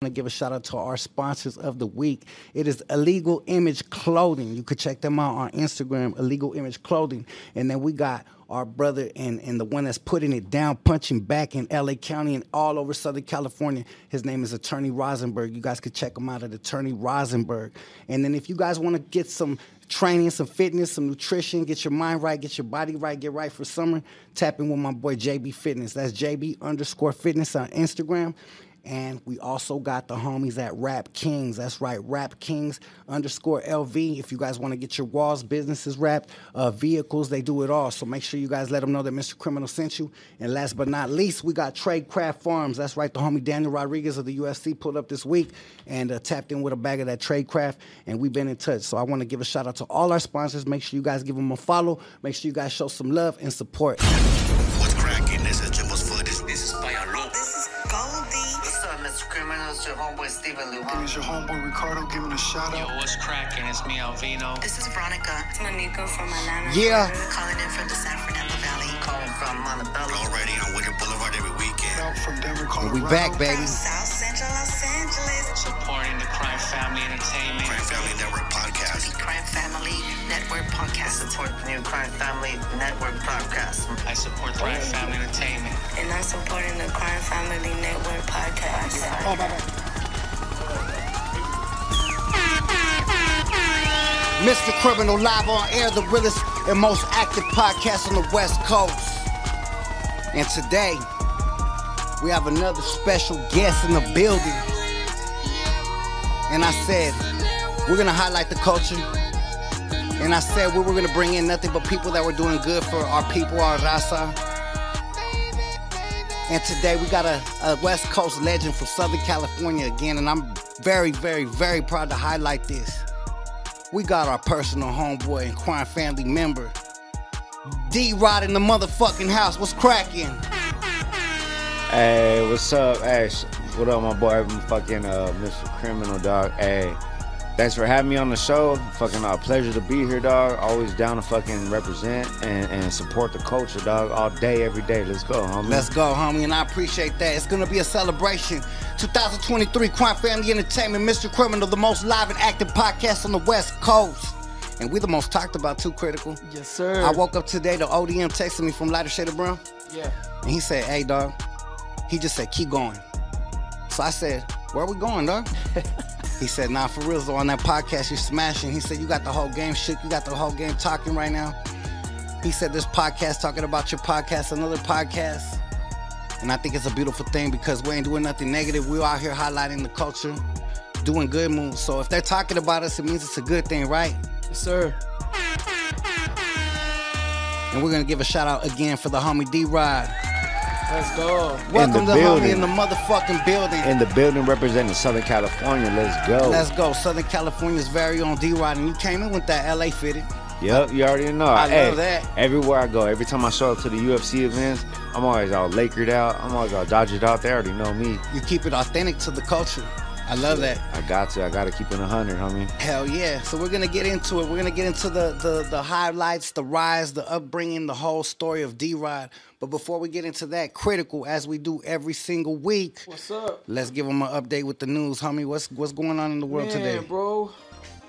To give a shout out to our sponsors of the week. It is Illegal Image Clothing. You could check them out on Instagram, Illegal Image Clothing. And then we got our brother and, and the one that's putting it down, punching back in LA County and all over Southern California. His name is Attorney Rosenberg. You guys could check him out at Attorney Rosenberg. And then if you guys want to get some training, some fitness, some nutrition, get your mind right, get your body right, get right for summer, tap in with my boy JB Fitness. That's JB underscore fitness on Instagram. And we also got the homies at Wrap Kings. That's right, Wrap Kings underscore LV. If you guys want to get your walls, businesses wrapped, uh, vehicles, they do it all. So make sure you guys let them know that Mr. Criminal sent you. And last but not least, we got Trade Craft Farms. That's right, the homie Daniel Rodriguez of the UFC pulled up this week and uh, tapped in with a bag of that Trade Craft. And we've been in touch. So I want to give a shout out to all our sponsors. Make sure you guys give them a follow. Make sure you guys show some love and support. What's cracking? This is up, Mr. It's your homeboy Steven Lee. It's your homeboy Ricardo giving a shout Yo, out. what's cracking? It's me, Alvino. This is Veronica. It's Monica from Atlanta. Yeah. Calling in from the San Fernando Valley. Calling from Montebello. Already on Whittier Boulevard every weekend. Out from Denver, And Colorado. we back, baby. From South Central Los Angeles. Supporting the Crime Family Entertainment. Crime Family Network The podcast. Crime Family Network Podcast. I Support the new Crime Family Network podcast. I support Thrive Family Entertainment. And I'm supporting the Crime Family Network Podcast. Oh, bye bye. Mr. Criminal live on air, the realest and most active podcast on the West Coast. And today, we have another special guest in the building. And I said, we're gonna highlight the culture. And I said we were gonna bring in nothing but people that were doing good for our people, our raza. And today we got a, a West Coast legend from Southern California again, and I'm very, very, very proud to highlight this. We got our personal homeboy and crime family member, D Rod in the motherfucking house. What's cracking? Hey, what's up? Hey, what up, my boy? I'm fucking uh, Mr. Criminal, dog. Hey, thanks for having me on the show. Fucking uh, pleasure to be here, dog. Always down to fucking represent and, and support the culture, dog. All day, every day. Let's go, homie. Let's go, homie, and I appreciate that. It's gonna be a celebration. 2023 Crime Family Entertainment, Mr. Criminal, the most live and active podcast on the West Coast. And we the most talked about too, Critical. Yes, sir. I woke up today, the ODM texted me from Lighter Shade of Brown, Yeah. and he said, hey, dog. He just said, keep going. So I said, where we going, dog? he said, nah, for real, though, on that podcast, you're smashing. He said, you got the whole game shook. You got the whole game talking right now. He said, this podcast talking about your podcast, another podcast. And I think it's a beautiful thing because we ain't doing nothing negative. We're out here highlighting the culture, doing good moves. So if they're talking about us, it means it's a good thing, right? Yes, sir. And we're gonna give a shout out again for the homie D Rod. Let's go. Welcome the to homie building. in the motherfucking building. In the building representing Southern California. Let's go. Let's go. Southern California's very own D Rod. And you came in with that LA fitted. Yep, you already know. I hey, love that. Everywhere I go, every time I show up to the UFC events, I'm always all Lakered out. I'm always all Dodgered out. They already know me. You keep it authentic to the culture. I love that. I got to. I got to keep it 100, homie. Hell yeah. So we're gonna get into it. We're gonna get into the the the highlights, the rise, the upbringing, the whole story of D Rod. But before we get into that, critical as we do every single week, What's up? let's give them an update with the news, homie. What's what's going on in the world Man, today? bro.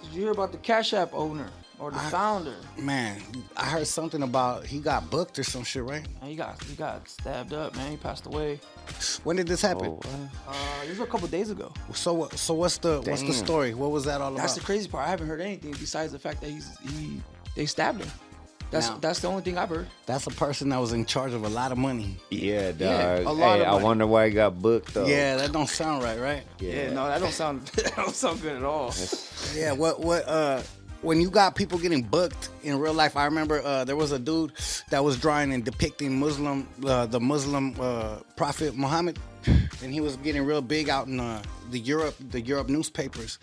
Did you hear about the Cash App owner or the founder? Man, I heard something about he got booked or some shit, right? Man, he got he got stabbed up, man. He passed away. When did this happen? Oh. Uh, this was a couple days ago. So what? So what's the what's the story? What was that all about? That's the crazy part. I haven't heard anything besides the fact that he's he they stabbed him. That's Now- that's the only thing I've heard. That's a person that was in charge of a lot of money. Yeah, dog. Yeah, a lot hey, of I wonder why he got booked though. Yeah, that don't sound right, right? Yeah, no, that don't sound that don't sound good at all. Yeah, what what uh when you got people getting booked in real life, I remember uh, there was a dude that was drawing and depicting Muslim, uh, the Muslim uh, prophet Muhammad, and he was getting real big out in uh, the Europe the Europe newspapers.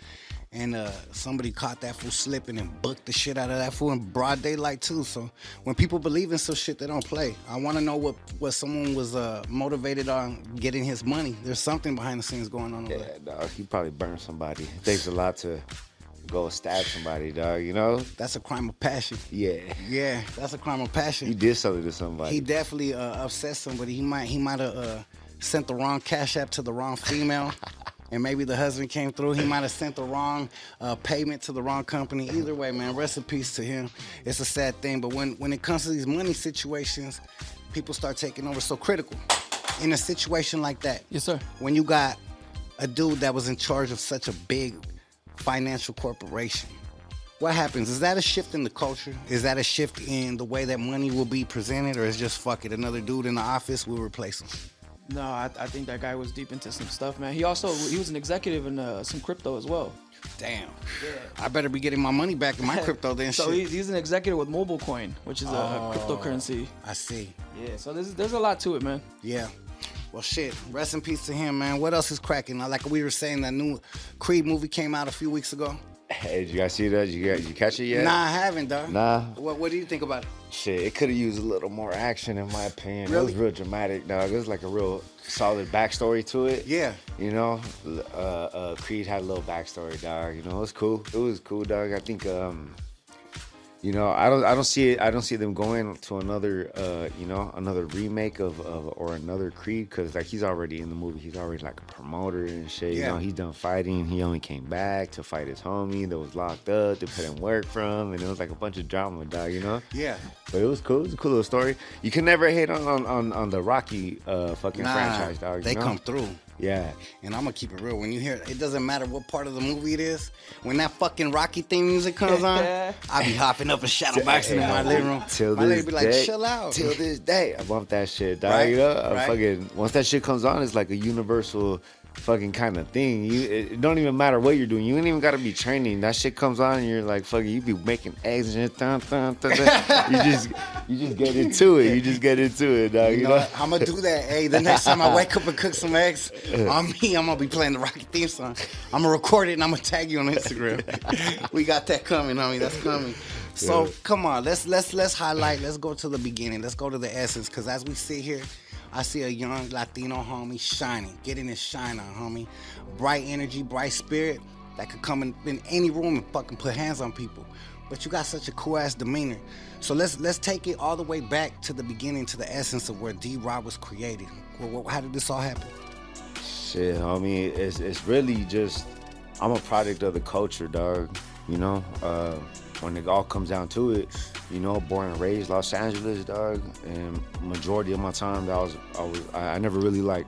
And uh, somebody caught that fool slipping and booked the shit out of that fool in broad daylight too. So when people believe in some shit, they don't play. I want to know what what someone was uh, motivated on getting his money. There's something behind the scenes going on Yeah, dog. He probably burned somebody. It takes a lot to go stab somebody, dog. You know? That's a crime of passion. Yeah. Yeah, that's a crime of passion. He did something to somebody. He definitely uh, upset somebody. He might he might have uh, sent the wrong cash app to the wrong female, and maybe the husband came through. He might have sent the wrong uh, payment to the wrong company. Either way, man, rest in peace to him. It's a sad thing, but when when it comes to these money situations, people start taking over. So critical in a situation like that. Yes, sir. When you got a dude that was in charge of such a big financial corporation. What happens? Is that a shift in the culture? Is that a shift in the way that money will be presented, or is just fuck it? Another dude in the office will replace him. No, I, I think that guy was deep into some stuff, man. He also he was an executive in uh, some crypto as well. Damn. Yeah. I better be getting my money back in my crypto then. So he's, he's an executive with MobileCoin, which is a, a cryptocurrency. I see. Yeah. So there's there's a lot to it, man. Yeah. Well, shit. Rest in peace to him, man. What else is cracking? Like we were saying, that new Creed movie came out a few weeks ago. Hey, did you guys see that? Did you, guys, you catch it yet? Nah, I haven't, dog. Nah. What What do you think about it? Shit, it could have used a little more action, in my opinion. Really? It was real dramatic, dog. It was like a real solid backstory to it. Yeah. You know, uh, uh, Creed had a little backstory, dog. You know, it was cool. It was cool, dog. I think, um, you know, I don't, I don't see it. I don't see them going to another, uh, you know, another remake of, of or another Creed because like he's already in the movie. He's already like a promoter and shit. yeah. You know, he's done fighting. He only came back to fight his homie that was locked up to put him work from, and it was like a bunch of drama, dog. You know. Yeah. But it was cool. It was a cool little story. You can never hate on on, on, on the Rocky uh, fucking Nah, franchise, dog. they know? come through. Yeah. And I'm gonna keep it real. When you hear it it doesn't matter what part of the movie it is. When that fucking Rocky theme music comes on, I be hopping up and shadow boxing in my living room. Till my lady be like, day, chill out. Till this day, I bump that shit, dog. Right, You know, I right. fucking once that shit comes on, it's like a universal fucking kind of thing. You it, don't even matter what you're doing. You ain't even gotta be training. That shit comes on and you're like fucking you be making eggs and shit. Dun, dun, dun, dun. you just you just get into it. You just get into it, dog. You You know, know. what? I'm gonna do that. Hey, the next time I wake up and cook some eggs, on me, I'm gonna be playing the Rocky theme song. I'm gonna record it and I'm gonna tag you on Instagram. we got that coming, homie. That's coming. So Yeah. come on, let's let's let's highlight. Let's go to the beginning. Let's go to the essence. Cause as we sit here, I see a young Latino homie shining, getting his shine on, homie. Bright energy, bright spirit that could come in, in any room and fucking put hands on people. But you got such a cool ass demeanor. So let's let's take it all the way back to the beginning, to the essence of where D Rod was created. Well, how did this all happen? Shit, homie, it's it's really just I'm a product of the culture, dog. You know, uh, when it all comes down to it, you know, born and raised Los Angeles, dog, and majority of my time, that was I was I, I never really like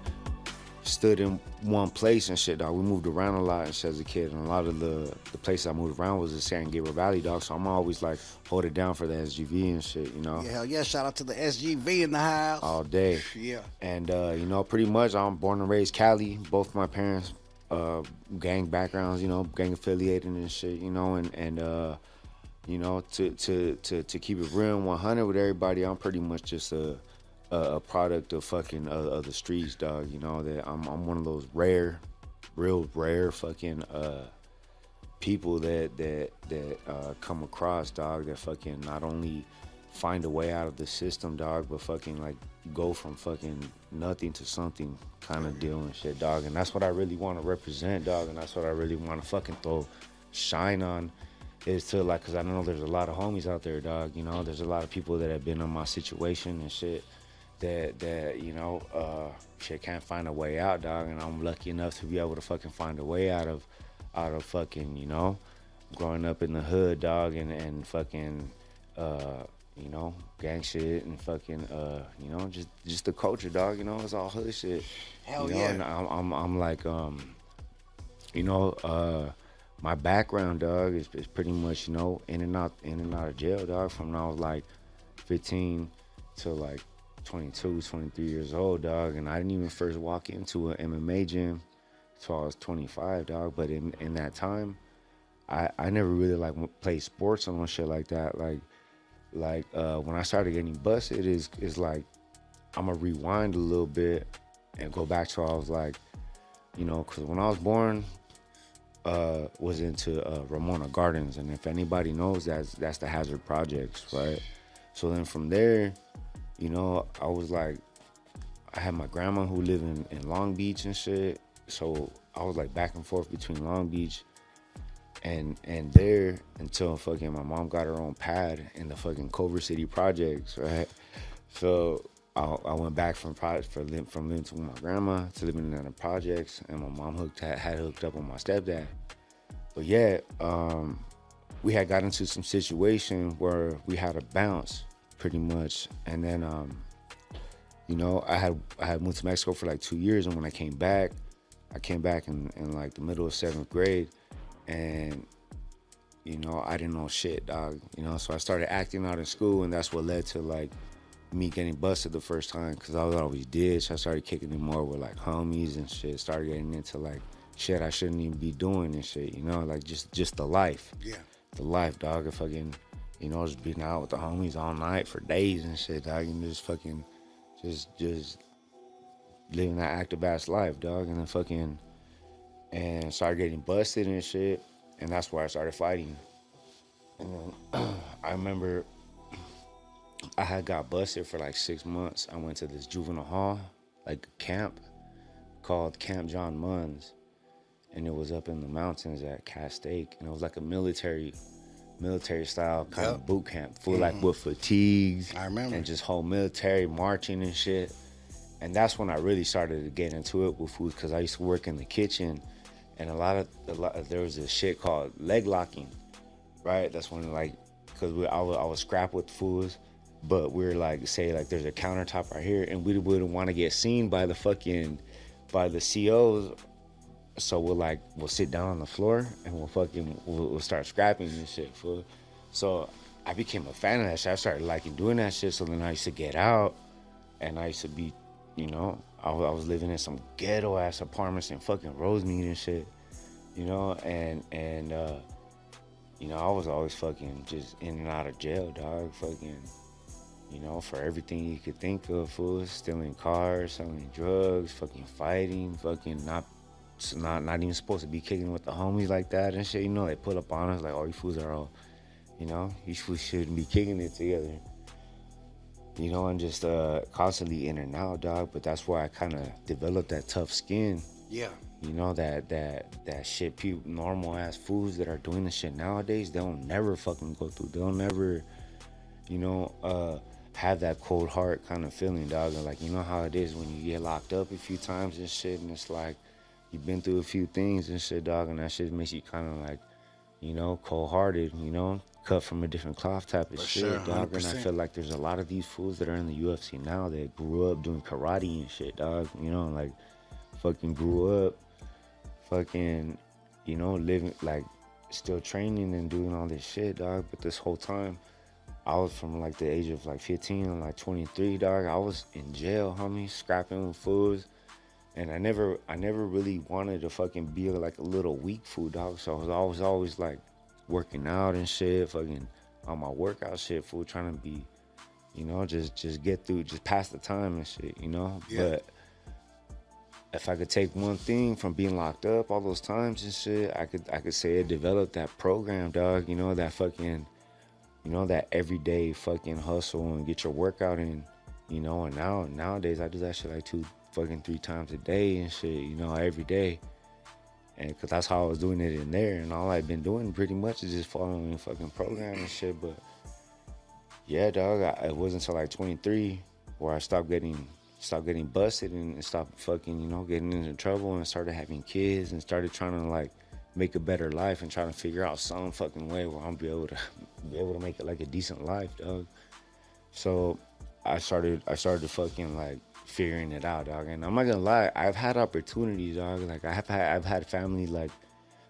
stood in one place and shit, dog. We moved around a lot and shit as a kid, and a lot of the the places I moved around was the San Gabriel Valley, dog. So I'm always like hold it down for the SGV and shit, you know, Yeah, hell yeah! Shout out to the SGV in the house. all day. Yeah. And uh, you know, pretty much I'm born and raised Cali. Both my parents, uh, gang backgrounds, you know, gang affiliated and shit, you know, and and uh, you know, to to to to keep it real and 100 with everybody, I'm pretty much just a a, a product of fucking uh, of the streets, dog. You know that I'm I'm one of those rare, real rare fucking uh people that that that uh, come across, dog. That fucking not only find a way out of the system, dog, but fucking like go from fucking nothing to something kind of deal and shit, dog. And that's what I really want to represent, dog. And that's what I really want to fucking throw shine on is to like, cause I know there's a lot of homies out there, dog. You know, there's a lot of people that have been in my situation and shit that that you know uh shit can't find a way out dog and i'm lucky enough to be able to fucking find a way out of out of fucking you know growing up in the hood dog and and fucking uh you know gang shit and fucking uh you know just just the culture dog you know it's all hood shit Hell you know yeah. and I'm, I'm i'm like um you know uh my background dog is, is pretty much you know in and out in and out of jail dog from when i was like 15 to like 22 23 years old dog and i didn't even first walk into an mma gym until i was 25 dog but in in that time i i never really like played sports or no shit like that like like uh when i started getting busted is is like i'm gonna rewind a little bit and go back to I was like, you know, because when I was born, uh, was into uh, Ramona Gardens, and if anybody knows, that's that's the Hazard Projects, right? So then from there, you know, I was like, I had my grandma who lived in, in Long Beach and shit. So I was like back and forth between Long Beach and and there until fucking my mom got her own pad in the fucking Culver City projects, right? So I, I went back from pro- for from living with my grandma to living in the projects, and my mom hooked had, had hooked up with my stepdad. But yeah, um, we had got into some situation where we had to bounce pretty much, and then um, you know I had I had moved to Mexico for like two years, and when I came back, I came back in, in like the middle of seventh grade, and you know I didn't know shit, dog. You know, so I started acting out in school, and that's what led to like me getting busted the first time because I was always did. So I started kicking it more with like homies and shit. Started getting into like shit I shouldn't even be doing and shit. You know, like just just the life. Yeah. The life, dog. If fucking, you know, just being out with the homies all night for days and shit, dog. And just fucking, just just living that active ass life, dog. And then fucking, and started getting busted and shit. And that's where I started fighting. And then I remember I had got busted for like six months. I went to this juvenile hall, like camp, called Camp John Munz, and it was up in the mountains at Castaic, and it was like a military, military style kind Yep. of boot camp, full like mm-hmm. with fatigues. I remember. and just whole military marching and shit. And that's when I really started to get into it with food because I used to work in the kitchen, and a lot of a lot, there was this shit called leg locking, right? That's when like because we I would, I would scrap with fools, but we're like say like there's a countertop right here, and we wouldn't want to get seen by the fucking by the COs. So we'll like we'll sit down on the floor and we'll fucking we'll, we'll start scrapping and shit. Fool. So I became a fan of that shit. I started liking doing that shit. So then I used to get out, and I used to be, you know, I, I was living in some ghetto ass apartments in fucking Rosemead and shit, you know, and and uh, you know I was always fucking just in and out of jail, dog, fucking, you know, for everything you could think of, fool, stealing cars, selling drugs, fucking fighting, fucking not. Not not even supposed to be kicking with the homies like that and shit. You know, they put up on us like, "Oh, you fools are all you know, you fools shouldn't be kicking it together. You know, and just uh, constantly in and out, dog. But that's where I kind of developed that tough skin. Yeah. You know that that that shit. People, normal ass fools that are doing the shit nowadays, they'll never fucking go through. They'll never, you know, uh, have that cold heart kind of feeling, dog. And like you know how it is when you get locked up a few times and shit, and it's like you've been through a few things and shit, dog, and that shit makes you kind of like, you know, cold hearted. You know, cut from a different cloth type of For shit, sure, dog. And I feel like there's a lot of these fools that are in the UFC now that grew up doing karate and shit, dog. You know, like fucking grew up, fucking, you know, living like still training and doing all this shit, dog. But this whole time, I was from like the age of like 15 and like 23, dog. I was in jail, homie, scrapping with fools. And I never, I never really wanted to fucking be like a little weak fool, dog. So I was always, always like working out and shit, fucking on my workout shit, fool, trying to be, you know, just, just get through, just pass the time and shit, you know. Yeah. But if I could take one thing from being locked up all those times and shit, I could, I could say it developed that program, dog. You know that fucking, you know that everyday fucking hustle and get your workout in, you know. And now nowadays I do that shit like two fucking three times a day and shit, you know, every day. And cause that's how I was doing it in there, and all I've been doing pretty much is just following fucking program and shit. But yeah, dog, I, it wasn't until like 23 where I stopped getting stopped getting busted and, and stopped fucking, you know, getting into trouble and started having kids and started trying to like make a better life and trying to figure out some fucking way where I'm be able to be able to make it like a decent life, dog. So I started I started to fucking like figuring it out, dog. And I'm not gonna lie, I've had opportunities, dog. Like I have had I've had family like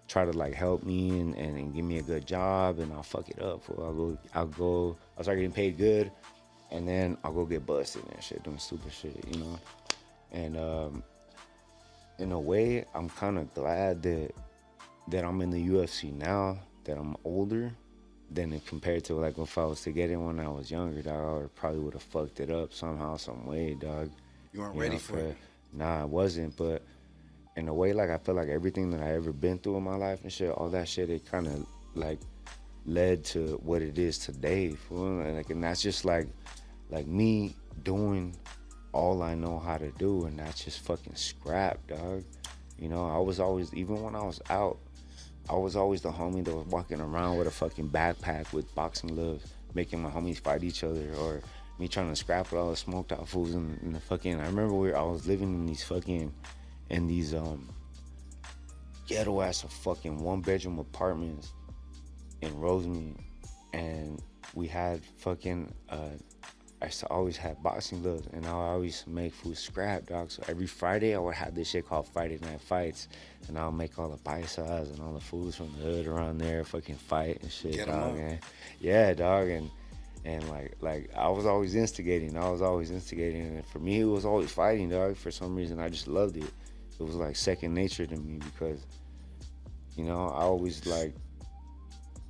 try to like help me and, and, and give me a good job and I'll fuck it up. Fool. I'll go I'll go I'll start getting paid good and then I'll go get busted and shit, doing stupid shit, you know. And um in a way, I'm kinda glad that that I'm in the UFC now, that I'm older than it compared to like if I was to get in when I was younger, dog, I probably would have fucked it up somehow, some way, dog. You weren't ready know, for it. nah, it wasn't. But in a way, like I feel like everything that I ever been through in my life and shit, all that shit, it kind of like led to what it is today. fool. And like, and that's just like, like me doing all I know how to do, and that's just fucking scrap, dog. You know, I was always, even when I was out, I was always the homie that was walking around with a fucking backpack with boxing gloves, making my homies fight each other, or me trying to scrap with all the smoked out fools in, in the fucking. I remember where I was living in these fucking, in these um, ghetto ass fucking one bedroom apartments in Rosemead, and we had fucking. Uh, I used to always have boxing gloves, and I always make food scrap, dog. So every Friday, I would have this shit called Friday Night Fights, and I'll make all the paisas and all the fools from the hood around there fucking fight and shit, Get dog. And yeah, dog, and and like like I was always instigating. I was always instigating, and for me, it was always fighting, dog. For some reason, I just loved it. It was like second nature to me because, you know, I always like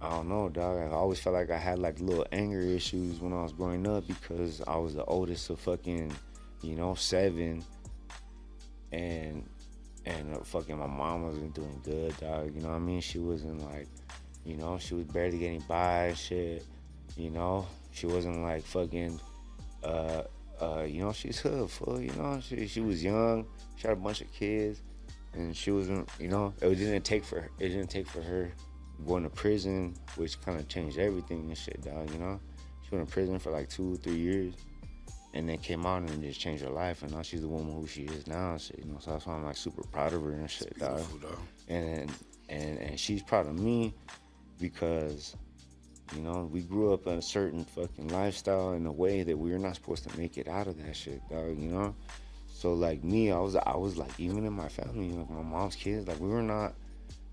I don't know, dog. I always felt like I had like little anger issues when I was growing up because I was the oldest of fucking, you know, seven, and and uh, fucking my mom wasn't doing good, dog. You know what I mean? She wasn't like, you know, she was barely getting by and shit. You know, she wasn't like fucking, uh, uh, you know, she's hood full. You know, she she was young. She had a bunch of kids, and she wasn't. You know, it didn't take for her, it didn't take for her going to prison, which kind of changed everything and shit, dog. You know, she went to prison for like two, three years, and then came out and just changed her life, and now she's the woman who she is now. And shit, you know, so that's why I'm like super proud of her and shit, dog. Dog. And and and she's proud of me because. You know, we grew up in a certain fucking lifestyle in a way that we were not supposed to make it out of that shit, dog. You know, so like me, I was, I was like, even in my family, like my mom's kids, like we were not,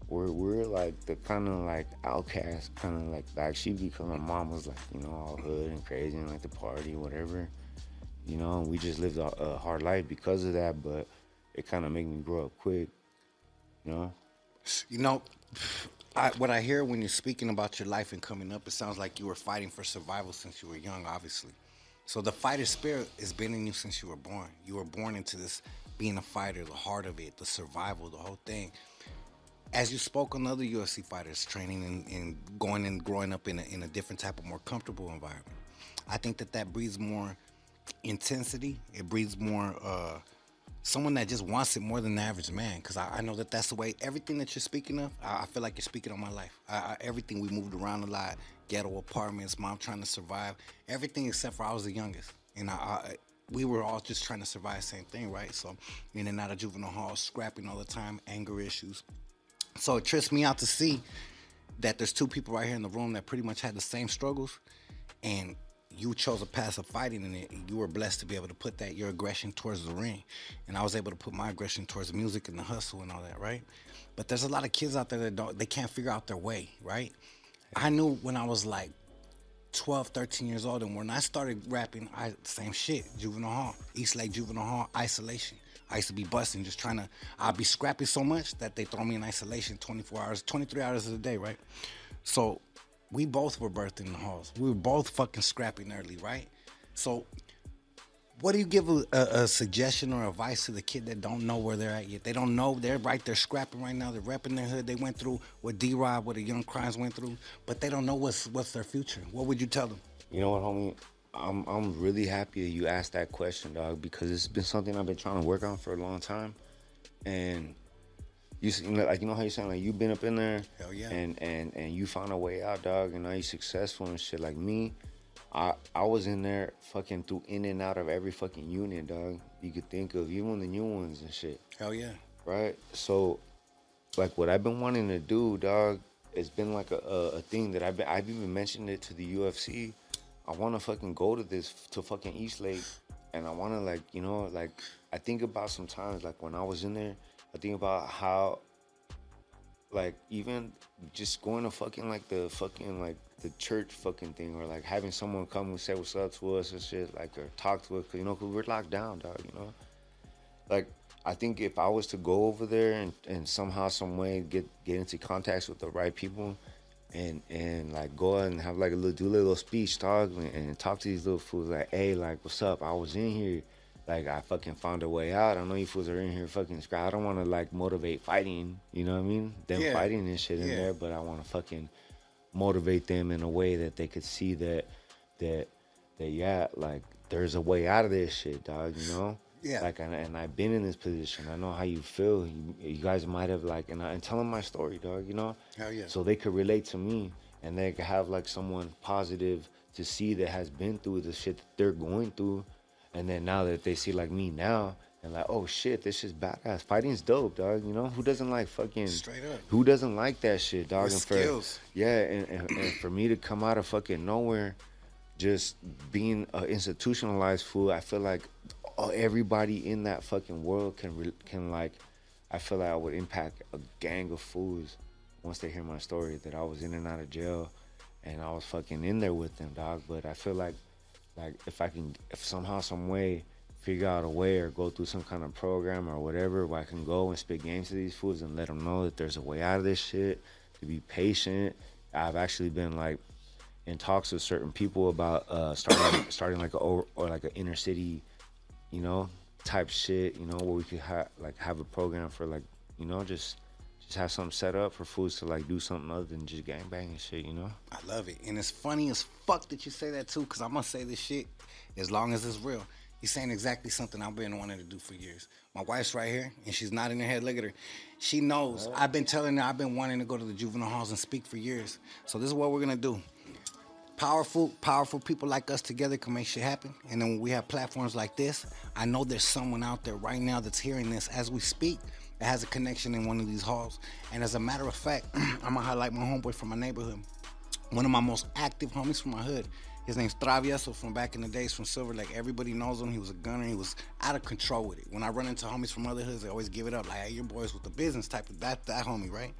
we're we're like the kind of like outcast, kind of like like she my mom was like you know all hood and crazy and like the party whatever, you know. We just lived a, a hard life because of that, but it kind of made me grow up quick, you know. You know, I, what I hear when you're speaking about your life and coming up, it sounds like you were fighting for survival since you were young, obviously. So the fighter spirit has been in you since you were born. You were born into this being a fighter, the heart of it, the survival, the whole thing. As you spoke on other UFC fighters training and, and going and growing up in a, in a different type of more comfortable environment, I think that that breeds more intensity. It breeds more uh, someone that just wants it more than the average man. Because I, I know that that's the way everything that you're speaking of. I, I feel like you're speaking on my life. I, everything we moved around a lot, ghetto apartments, mom trying to survive, everything except for I was the youngest, and I, we were all just trying to survive the same thing, right? So in and out of juvenile hall, scrapping all the time, anger issues. So it trips me out to see that there's two people right here in the room that pretty much had the same struggles, and you chose a path of fighting in it. You were blessed to be able to put that your aggression towards the ring, and I was able to put my aggression towards music and the hustle and all that, right? But there's a lot of kids out there that don't, they can't figure out their way, right? I knew when I was like 12, 13 years old, and when I started rapping, I same shit, juvenile hall, East Lake juvenile hall, isolation. I used to be busting, just trying to. I'd be scrapping so much that they throw me in isolation 24 hours, 23 hours of the day, right? So we both were birthed in the halls. We were both fucking scrapping early, right? So what do you give a, a, suggestion or advice to the kid that don't know where they're at yet? They don't know they're right. They're scrapping right now. They're repping their hood. They went through what D Rod, what the Young Crimes went through, but they don't know what's what's their future. What would you tell them? You know what, homie? I'm I'm really happy that you asked that question, dog, because it's been something I've been trying to work on for a long time, and you, like you know how you sound like you've been up in there, Hell yeah. and and and you found a way out, dog, and now you're successful and shit. Like me, I I was in there fucking through in and out of every fucking unit, dog. You could think of even the new ones and shit Hell yeah. right? So, like, what I've been wanting to do, dog, it's been like a, a, a thing that I've been, I've even mentioned it to the UFC. I want to fucking go to this to fucking East Lake, and I want to like, you know, like I think about sometimes like when I was in there, I think about how, like, even just going to fucking like the fucking like the church fucking thing, or like having someone come and say what's up to us and shit, like, or talk to us, 'cause, you know, cause we're locked down, dog, you know? Like I think if I was to go over there and, and somehow some way get get into contacts with the right people and and like go out and have like a little do a little speech talk and, and talk to these little fools like hey like what's up I was in here like I fucking found a way out. I know you fools are in here fucking scrap. I don't want to like motivate fighting. You know what I mean? Them Yeah. fighting and shit in Yeah. there, but I want to fucking motivate them in a way that they could see that that that yeah, like there's a way out of this shit, dog. You know? Yeah. Like and, and I've been in this position. I know how you feel. You, you guys might have like and I, and tell them my story, dog. You know? Hell yeah. So they could relate to me and they could have like someone positive to see that has been through the shit that they're going through. And then now that they see like me now and like, oh shit, this is badass. Fighting's dope, dog. You know? Who doesn't like fucking Straight up. Who doesn't like that shit, dog? With and skills. For, yeah, and, and, and for me to come out of fucking nowhere, just being an institutionalized fool, I feel like uh, everybody in that fucking world can can like, I feel like I would impact a gang of fools once they hear my story that I was in and out of jail, and I was fucking in there with them, dog. But I feel like, like if I can, if somehow, some way, figure out a way or go through some kind of program or whatever where I can go and spit games to these fools and let them know that there's a way out of this shit. To be patient. I've actually been like in talks with certain people about uh, starting starting like a or like an inner city, you know, type shit. You know, where we could have like have a program for like you know just just have something set up for fools to like do something other than just gang bang and shit. You know. I love it. And it's funny as fuck that you say that too, because I'm gonna say this shit as long as it's real. You're saying exactly something I've been wanting to do for years. My wife's right here, and she's nodding her head. Look at her. She knows. Oh. I've been telling her I've been wanting to go to the juvenile halls and speak for years. So this is what we're gonna do. Powerful, powerful people like us together can make shit happen. And then when we have platforms like this, I know there's someone out there right now that's hearing this as we speak that has a connection in one of these halls. And as a matter of fact, I'm gonna highlight my homeboy from my neighborhood one of my most active homies from my hood. His name's Travieso from back in the days from Silver Lake. Everybody knows him. He was a gunner. He was out of control with it. When I run into homies from other hoods, they always give it up. Like, hey, your boys with the business type of that that homie, right?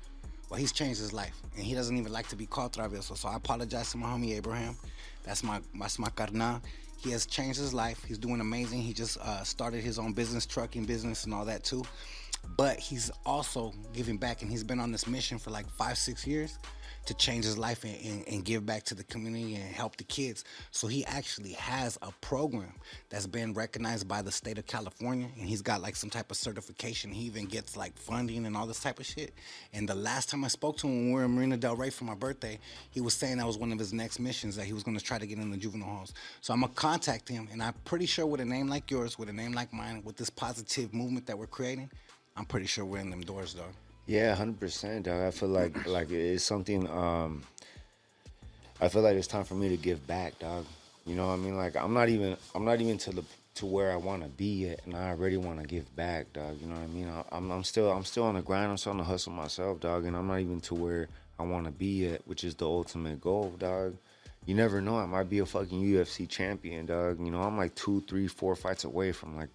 Well, he's changed his life, and he doesn't even like to be called Travieso. So I apologize to my homie Abraham. That's my that's my carnal. He has changed his life. He's doing amazing. He just uh, started his own business, trucking business, and all that too. But he's also giving back, and he's been on this mission for like five, six years to change his life and, and, and give back to the community and help the kids. So he actually has a program that's been recognized by the state of California, and he's got like some type of certification. He even gets like funding and all this type of shit. And the last time I spoke to him when we were in Marina Del Rey for my birthday, he was saying that was one of his next missions that he was going to try to get in the juvenile halls. So I'm gonna contact him, and I'm pretty sure with a name like yours, with a name like mine, with this positive movement that we're creating, I'm pretty sure we're in them doors, dog. Yeah, hundred percent, dog. I feel like like it's something. Um, I feel like it's time for me to give back, dog. You know what I mean? Like I'm not even I'm not even to the to where I want to be yet, and I already want to give back, dog. You know what I mean? I, I'm I'm still I'm still on the grind. I'm still on the hustle myself, dog, and I'm not even to where I want to be yet, which is the ultimate goal, dog. You never know. I might be a fucking UFC champion, dog. You know, I'm like two, three, four fights away from like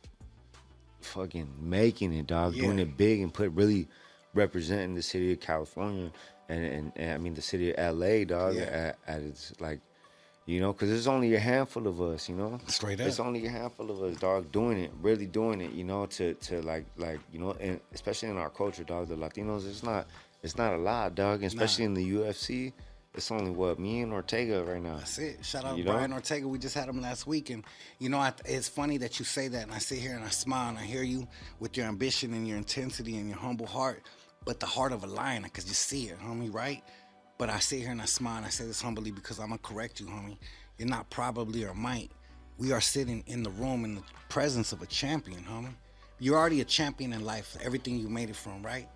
fucking making it, dog. Doing it big and put really representing the city of California and and, and I mean the city of LA, dog. Yeah. At, at its like, you know, because there's only a handful of us, you know. Straight It's up. only a handful of us, dog, doing it, really doing it, you know, to to like like you know, and especially in our culture, dog. The Latinos, it's not it's not a lot, dog. Especially in the UFC, it's only what me and Ortega right now. That's it. Shout out You know? Brian Ortega. We just had him last week, and you know, I, it's funny that you say that, and I sit here and I smile and I hear you with your ambition and your intensity and your humble heart, but the heart of a lion. I could just see it, homie. Right? But I sit here and I smile and I say this humbly because I'm gonna correct you, homie. You're not probably or might. We are sitting in the room in the presence of a champion, homie. You're already a champion in life. Everything you made it from, right?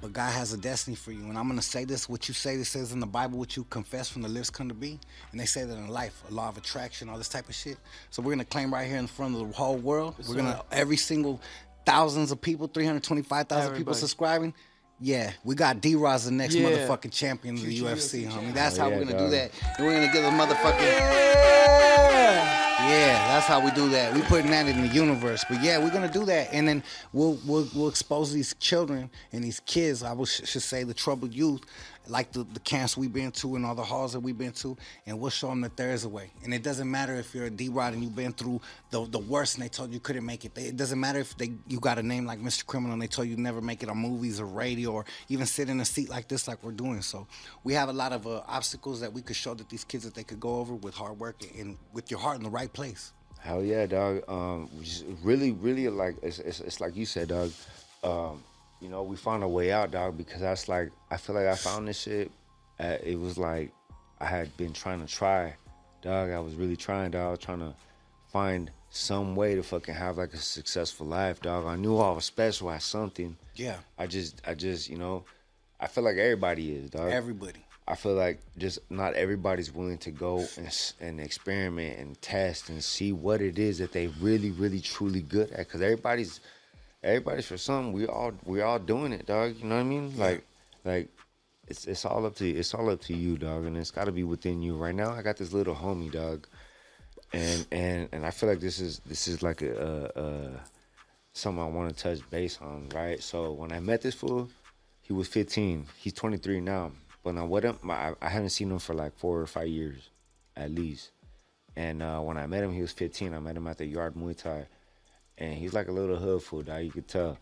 But God has a destiny for you. And I'm to say this what you say, this says in the Bible, what you confess from the lips come to be. And they say that in life, a law of attraction, all this type of shit. So we're to claim right here in front of the whole world. we're to, every single thousands of people, 325,000 people subscribing. Yeah, we got D Rod the next Yeah. motherfucking champion of the Future UFC, UFC homie. That's Oh, how yeah, we're gonna dog. do that. And we're gonna give a motherfucking yeah, yeah, that's how we do that. We putting that in the universe. But yeah, we're gonna do that, and then we'll we'll, we'll expose these children and these kids. I would, should say the troubled youth, like the, the camps we've been to and all the halls that we've been to, and we'll show them that there is a way. And it doesn't matter if you're a D Rod and you've been through the the worst, and they told you you couldn't make it. It doesn't matter if they you got a name like Mr. Criminal and they told you never make it on movies or radio or even sit in a seat like this, like we're doing. So we have a lot of uh, obstacles that we could show that these kids that they could go over with hard work and with your heart in the right place. Hell yeah, dog. Um, really, really like it's, it's, it's like you said, dog. Um, you know, we found a way out, dog, because that's like I feel like I found this shit. Uh, it was like I had been trying to try, dog. I was really trying, dog, trying to find some way to fucking have like a successful life, dog. I knew I was special at something. Yeah. I just, I just, you know, I feel like everybody is, dog. Everybody. I feel like just not everybody's willing to go and, and experiment and test and see what it is that they really, really, truly good at. Cause everybody's, everybody's for something. We all, we all doing it, dog. You know what I mean? Like, like, it's it's all up to you. it's all up to you, dog, and it's got to be within you. Right now, I got this little homie, dog, and and and I feel like this is this is like a, a, a something I want to touch base on, right? So when I met this fool, he was 15. He's 23 now. But now what him, I, I haven't seen him for like four or five years, at least. And uh, when I met him, he was 15. I met him at the Yard Muay Thai, and he's like a little hood fool, dog. You could tell,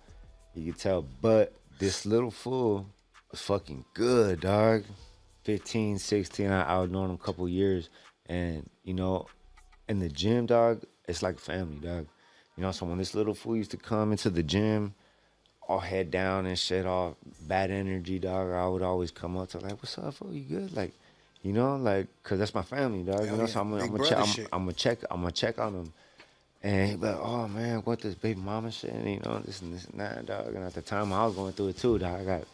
you could tell. But this little fool was fucking good, dog. 15, 16. I, known him a couple years, and you know, in the gym, dog, it's like family, dog. You know, so when this little fool used to come into the gym, all head down and shit, all bad energy, dog, I would always come up to like, "What's up, fool? You good?" Like, you know, like, cause that's my family, dog. you know, yeah. so I'm, I'm gonna check, I'm. I'm gonna check, I'm gonna check on him. And he like, "Oh man, what this baby mama shit? You know, this and this and that, dog." And at the time, I was going through it too, dog. I got,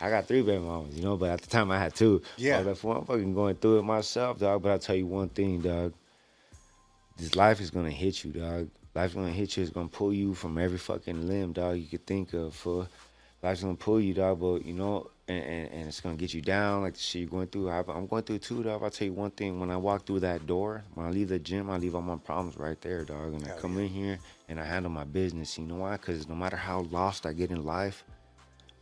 I got three baby mamas, you know, but at the time I had two. Yeah. Like, I'm fucking going through it myself, dog. But I'll tell you one thing, dog this life is gonna hit you, dog. Life's gonna hit you. It's gonna pull you from every fucking limb, dog. You could think of. For life's gonna pull you, dog. But you know, and, and, and it's gonna get you down, like the shit you're going through. I, I'm going through too, dog. I'll tell you one thing. When I walk through that door, when I leave the gym, I leave all my problems right there, dog. And I come in here and I handle my business. You know why? Because no matter how lost I get in life,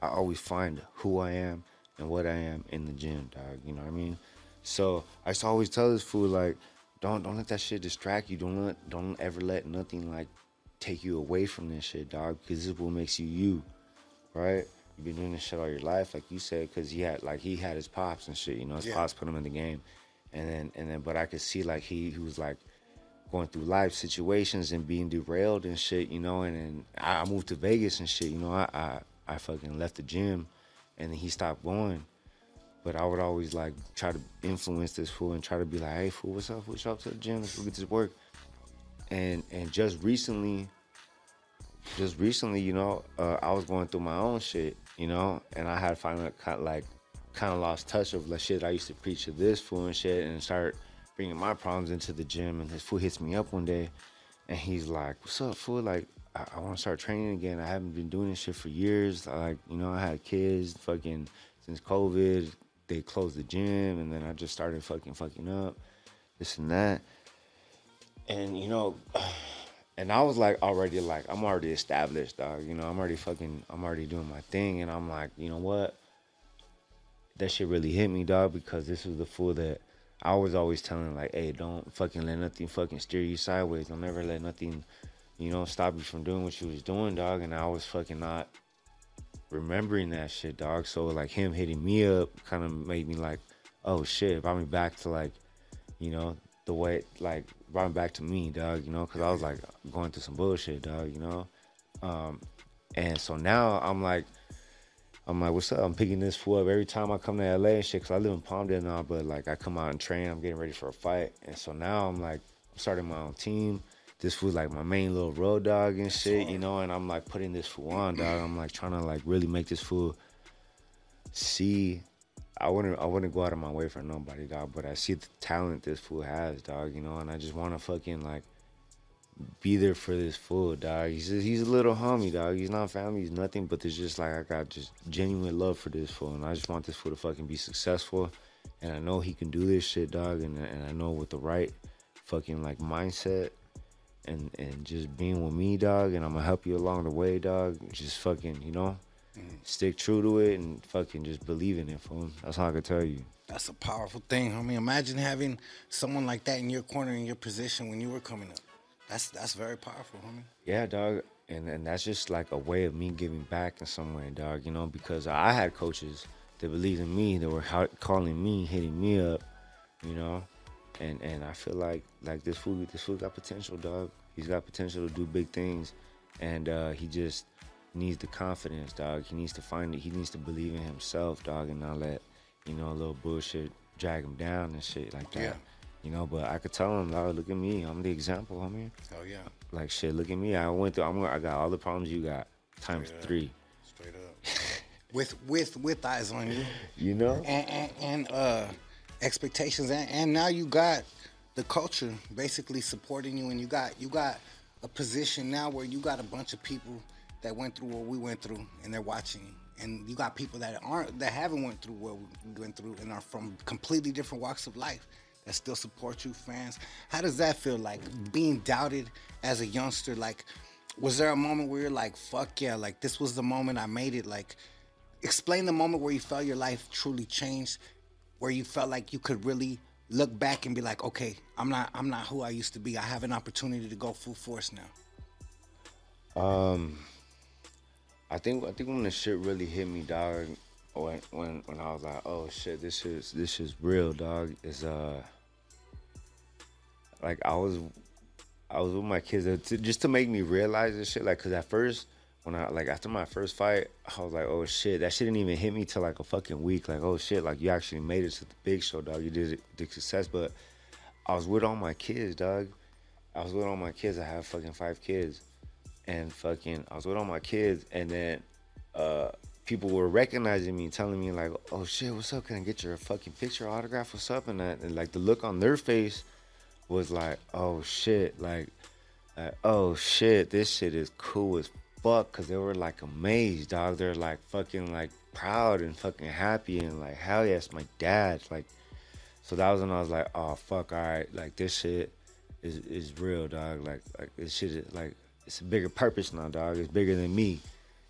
I always find who I am and what I am in the gym, dog. You know what I mean? So I used to always tell this fool like, don't don't let that shit distract you. Don't let don't ever let nothing like take you away from this shit, dog. Because this is what makes you you, right? You've been doing this shit all your life, like you said, because he had like he had his pops and shit. You know, his Yeah. pops put him in the game, and then and then but I could see like he he was like going through life situations and being derailed and shit, you know. And then I moved to Vegas and shit, you know. I I, I fucking left the gym, and then he stopped going. But I would always like try to influence this fool and try to be like, "Hey, fool, what's up? Show up to the gym. Let's go get this work." And and just recently, just recently, you know, uh, I was going through my own shit, you know, and I had finally kind of like kind of lost touch of the shit I used to preach to this fool and shit, and start bringing my problems into the gym. And this fool hits me up one day, and he's like, "What's up, fool? Like, I, I want to start training again. I haven't been doing this shit for years. Like, you know, I had kids, fucking since COVID. They closed the gym, and then I just started fucking fucking up, this and that. And you know, and I was like already like I'm already established, dog. You know, I'm already fucking I'm already doing my thing, and I'm like, you know what? That shit really hit me, dog, because this was the fool that I was always telling like, hey, don't fucking let nothing fucking steer you sideways. Don't ever let nothing, you know, stop you from doing what you was doing, dog. And I was fucking not remembering that shit, dog. So like him hitting me up kind of made me like, oh shit, brought me back to like, you know, the way like brought me back to me, dog. You know, because I was like going through some bullshit, dog. You know, um, and so now I'm like. I'm like, what's up? I'm picking this fool up every time I come to LA and shit, cause I live in Palmdale now, but like I come out and train, I'm getting ready for a fight. And so now I'm like, I'm starting my own team. This fool's like my main little road dog and shit, you know, and I'm like putting this fool on, dog. I'm like trying to like really make this fool see I wouldn't I wouldn't go out of my way for nobody, dog, but I see the talent this fool has, dog, you know, and I just wanna fucking like be there for this fool, dog. He's he's a little homie, dog. He's not family, he's nothing, but there's just like I got just genuine love for this fool, and I just want this fool to fucking be successful, and I know he can do this shit, dog, and and I know with the right fucking like mindset. And, and just being with me, dog, and I'm gonna help you along the way, dog. Just fucking, you know, stick true to it and fucking just believe in it, fool. That's how I can tell you. That's a powerful thing. I mean, imagine having someone like that in your corner in your position when you were coming up. That's that's very powerful, homie. Yeah, dog. And and that's just like a way of me giving back in some way, dog. You know, because I had coaches that believed in me, that were calling me, hitting me up, you know, and and I feel like like this fool this fool got potential, dog. He's got potential to do big things, and uh, he just needs the confidence, dog. He needs to find it. He needs to believe in himself, dog, and not let you know a little bullshit drag him down and shit like that. Yeah. You know, but I could tell him, dog, look at me. I'm the example, homie. Oh yeah, Like shit, look at me. I went through. I'm. I got all the problems you got times Straight up. three. straight up. with with with eyes on you. You know. and, and, and uh, expectations, and, and now you got the culture basically supporting you, and you got you got a position now where you got a bunch of people that went through what we went through, and they're watching and you got people that aren't that haven't went through what we went through, and are from completely different walks of life that still support you, fans. How does that feel like being doubted as a youngster? Like, was there a moment where you're like, "Fuck yeah!" Like this was the moment I made it. Like, explain the moment where you felt your life truly changed where you felt like you could really look back and be like okay i'm not i'm not who i used to be i have an opportunity to go full force now Um, I think I think when the shit really hit me, dog, when when when I was like, oh shit, this is this is real, dog. Is uh, like I was I was with my kids to, just to make me realize this shit. Like, cause at first when I like after my first fight, I was like, oh shit, that shit didn't even hit me till like a fucking week. Like, oh shit, like you actually made it to the big show, dog. You did it, the success, but I was with all my kids, dog. I was with all my kids. I have fucking five kids and fucking I was with all my kids and then uh people were recognizing me telling me like oh shit what's up? Can I get your fucking picture autograph what's up? And, that, and like the look on their face was like oh shit like like oh shit this shit is cool as fuck. Because they were like amazed dog they're like fucking like proud and fucking happy and like hell yes my dad like so that was when I was like oh fuck all right like this shit is is real dog like like this shit is like it's a bigger purpose now, dog. It's bigger than me,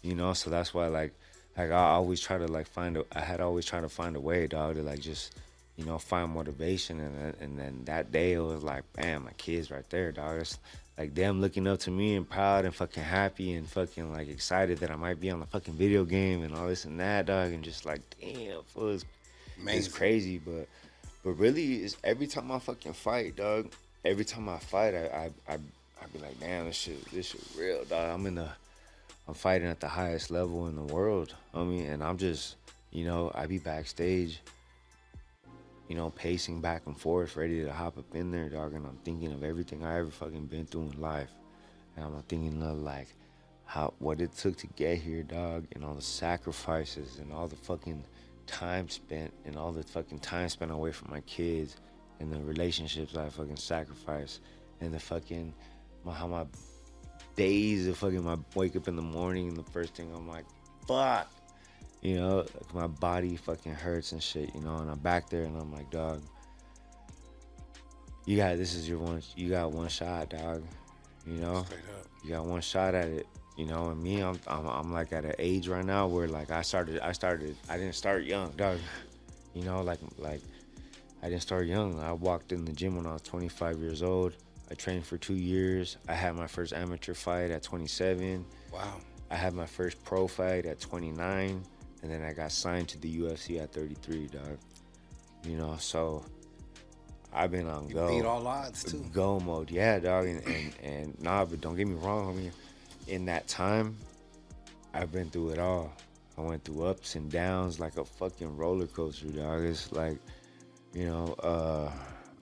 you know. So that's why, like, like I always try to like find a. I had always tried to find a way, dog, to like just, you know, find motivation. And then- and then that day it was like, bam, my kids right there, dog. It's like them looking up to me and proud and fucking happy and fucking like excited that I might be on the fucking video game and all this and that, dog. And just like, damn, fool, it's, it's crazy, but but really, it's every time I fucking fight, dog. Every time I fight, I I I, I be like, damn, this shit, this shit real, dog. I'm in the, I'm fighting at the highest level in the world. I mean, and I'm just, you know, I be backstage, you know, pacing back and forth, ready to hop up in there, dog. And I'm thinking of everything I ever fucking been through in life, and I'm thinking of like how what it took to get here, dog, and all the sacrifices and all the fucking time spent and all the fucking time spent away from my kids and the relationships I fucking sacrificed and the fucking my, how my days of fucking my wake up in the morning and the first thing I'm like, fuck. You know, like my body fucking hurts and shit, you know, and I'm back there and I'm like, dog, you got this is your one you got one shot, dog. You know? Up. You got one shot at it. You know, and me, I'm, I'm I'm like at an age right now where like I started I started I didn't start young, dog. You know, like like I didn't start young. I walked in the gym when I was 25 years old. I trained for two years. I had my first amateur fight at 27. wow I had my first pro fight at 29, and then I got signed to the UFC at 33, dog. You know, so I've been on go. beat all odds too Go mode, yeah, dog. And, and and nah, but don't get me wrong. I mean, in that time, I've been through it all. I went through ups and downs like a fucking roller coaster, dog. It's like, you know, uh,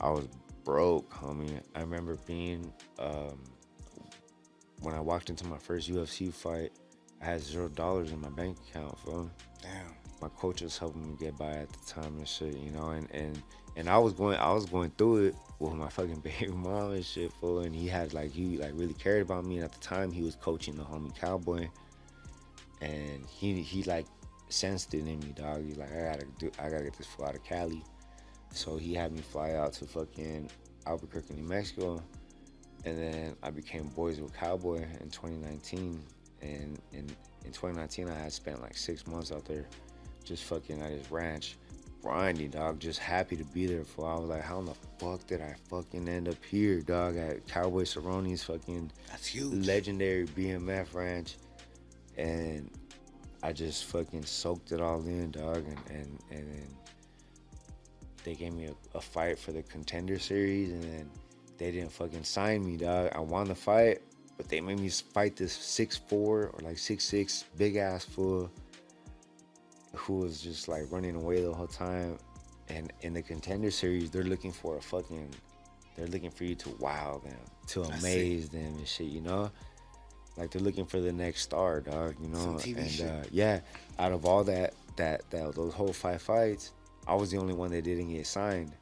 I was broke, homie. I remember being um, when I walked into my first UFC fight. I had zero dollars in my bank account, fool damn my coach was helping me get by at the time and shit, you know, and and and I was going I was going through it with my fucking baby mom and shit, fool, and he had like he like really cared about me, and at the time he was coaching the homie cowboy, and he he like sensed it in me, dog. He's like, I gotta do, I gotta get this fool out of Cali, so he had me fly out to fucking Albuquerque, New Mexico, and then I became boys with cowboy in 2019, and in in 2019 I had spent like six months out there just fucking at his ranch, grinding, dog. Just happy to be there for. I was like, how in the fuck did I fucking end up here, dog? At Cowboy Cerrone's fucking that's huge legendary BMF ranch, and I just fucking soaked it all in, dog. And and and then they gave me a, a fight for the contender series, and then they didn't fucking sign me, dog. I won the fight, but they made me fight this six four or like six six big ass fool who was just like running away the whole time. And in the contender series, they're looking for a fucking, they're looking for you to wow them, to amaze them and shit, you know? Like they're looking for the next star, dog, you know? And uh, yeah, out of all that, that, that, those whole five fights, I was the only one that didn't get signed,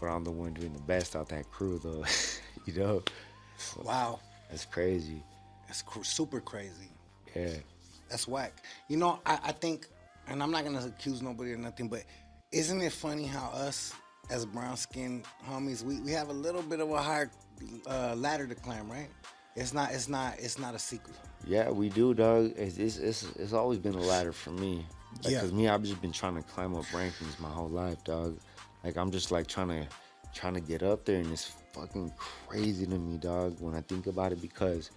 but I'm the one doing the best out that crew, though, you know? Wow, That's crazy. that's cr- super crazy. Yeah. That's whack. You know, I, I think, and I'm not gonna accuse nobody or nothing, but isn't it funny how us as brown skinned homies, we, we have a little bit of a higher uh, ladder to climb, right? It's not, it's not, it's not a secret. Yeah, we do, dog. It's it's it's, it's always been a ladder for me. Like, Yeah. Cause me, I've just been trying to climb up rankings my whole life, dog. Like I'm just like trying to trying to get up there, and it's fucking crazy to me, dog. When I think about it, because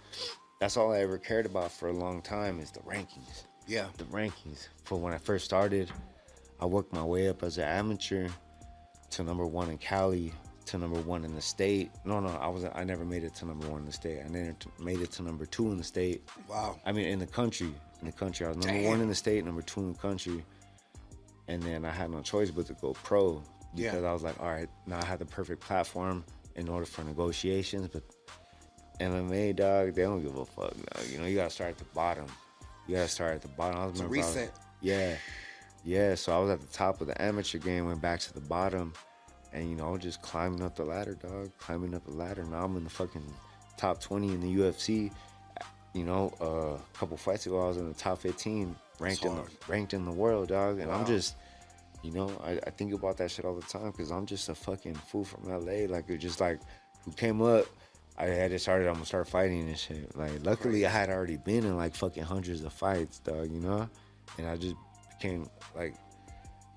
that's all I ever cared about for a long time is the rankings. Yeah. The rankings. For when I first started, I worked my way up as an amateur to number one in Cali, to number one in the state. No, no, I was I never made it to number one in the state. I never made it to number two in the state. Wow. I mean, in the country, in the country, I was number one in the state, number two in the country, and then I had no choice but to go pro Yeah. because I was like, all right, now I have the perfect platform in order for negotiations. But MMA, dog, they don't give a fuck. Dog. You know, you gotta start at the bottom. You gotta start at the bottom. I was remember I was- yeah, yeah. So I was at the top of the amateur game, went back to the bottom, and you know, just climbing up the ladder, dog. Climbing up the ladder. Now I'm in the fucking top 20 in the UFC. You know, uh, a couple fights ago, I was in the top 15, ranked in the ranked in the world, dog. And Wow. I'm just, you know, I, I think about that shit all the time because I'm just a fucking fool from LA. Like it just like who came up. I had decided I'm gonna start fighting and shit. Like, luckily, I had already been in like fucking hundreds of fights, dog. You know, and I just became like,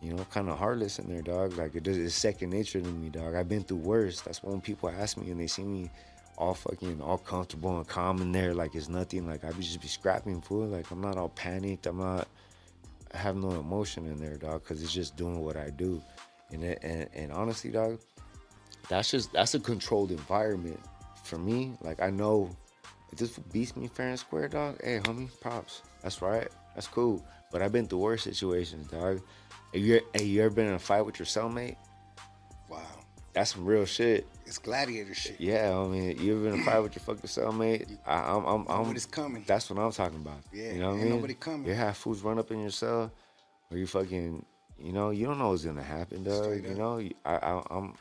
you know, kind of heartless in there, dog. Like it it's second nature to me, dog. I've been through worse. That's when people ask me and they see me all fucking all comfortable and calm in there, like it's nothing. Like I be just be scrapping, fool. Like I'm not all panicked. I'm not. I have no emotion in there, dog, because it's just doing what I do. And, and and honestly, dog, that's just that's a controlled environment for me. Like I know if this beats me fair and square, dog. Hey, homie, props. That's right. That's cool. But I've been through worse situations, dog. Have you, hey, you ever been in a fight with your cellmate? Wow. That's some real shit. It's gladiator shit. Yeah, I mean, you ever been in a fight with your fucking cellmate? I, I'm, I'm, I'm. Nobody's coming. That's what I'm talking about. Yeah, you know what I ain't mean. nobody coming. You have fools run up in your cell, or you fucking, you know, you don't know what's gonna happen, dog. You know, I, I, I'm.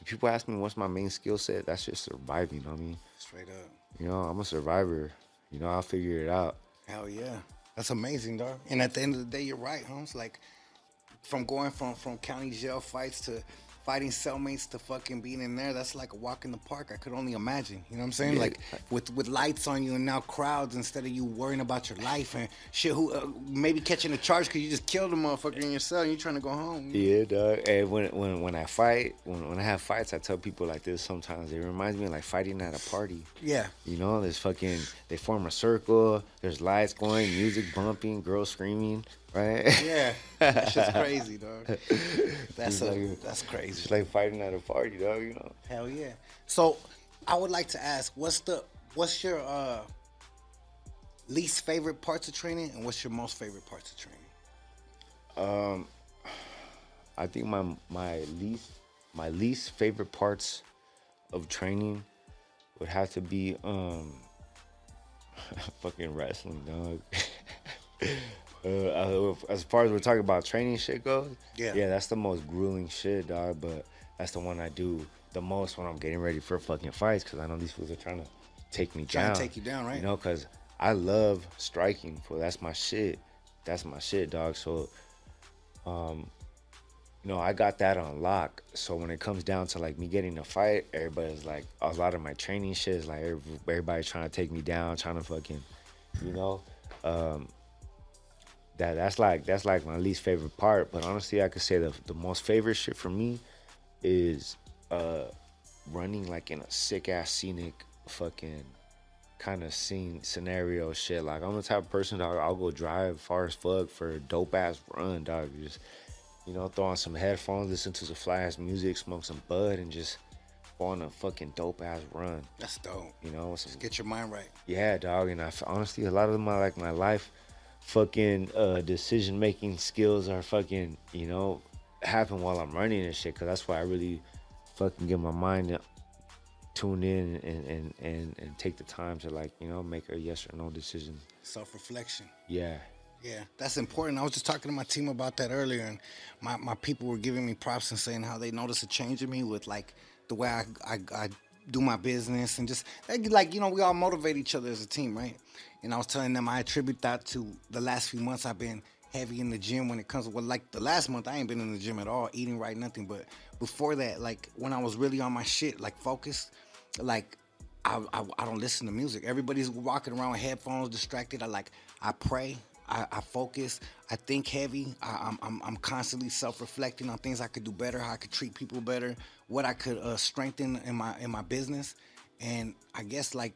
If people ask me what's my main skill set, that's just surviving. You know what I mean, Straight up. you know, I'm a survivor. You know, I'll figure it out. Hell yeah. That's amazing, dog. And at the end of the day, you're right, Holmes. Like, from going from from county jail fights to fighting cellmates to fucking being in there, that's like a walk in the park. I could only imagine. You know what I'm saying? Yeah. Like with with lights on you and now crowds instead of you worrying about your life and shit. Who uh, maybe catching a charge because you just killed a motherfucker in your cell and you're trying to go home. Yeah, dog. And when when when I fight, when when I have fights, I tell people like this. Sometimes it reminds me of like fighting at a party. Yeah. You know, there's fucking they form a circle. There's lights going, music bumping, girls screaming, right? Yeah. That's just crazy, dog. That's a, like- that's crazy. It's like fighting at a party, dog. You know. Hell yeah. So I would like to ask, what's the what's your uh least favorite parts of training and what's your most favorite parts of training? Um, I think my my least my least favorite parts of training would have to be um fucking wrestling, dog. uh, as far as we're talking about training shit goes, Yeah. yeah, that's the most grueling shit, dog. But that's the one I do the most when I'm getting ready for fucking fights because I know these fools are trying to take me Trying down. to take you down, right? You know, because I love striking. For that's my shit. That's my shit, dog. So, um, you know, I got that on lock. So when it comes down to like me getting a fight, everybody's like, a lot of my training shit is like every- everybody trying to take me down, trying to fucking, you know, um, that that's like that's like my least favorite part. But honestly, I could say the the most favorite shit for me is uh running like in a sick ass scenic fucking kind of scene scenario shit. Like I'm the type of person dog. I'll go drive far as fuck for a dope ass run, dog. Just you know, throw on some headphones, listen to some fly ass music, smoke some bud, and just go on a fucking dope ass run. That's dope. You know, some, Get your mind right. yeah, dog. And I honestly, a lot of my like my life, fucking uh, decision making skills are fucking, you know, happen while I'm running and shit. Cause that's why I really fucking get my mind tuned in and and and and take the time to like you know make a yes or no decision. Self reflection. Yeah. Yeah, that's important. I was just talking to my team about that earlier, and my, my people were giving me props and saying how they noticed a change in me with like the way I, I, I do my business and just like, like, you know we all motivate each other as a team, right? And I was telling them I attribute that to the last few months I've been heavy in the gym when it comes to well like the last month I ain't been in the gym at all, eating right, nothing. But before that, like when I was really on my shit, like focused, like I, I, I don't listen to music. Everybody's walking around with headphones, distracted. I like I pray, I, I focus, I think heavy. I, I'm, I'm I'm constantly self-reflecting on things I could do better, how I could treat people better, what I could uh, strengthen in my in my business, and I guess like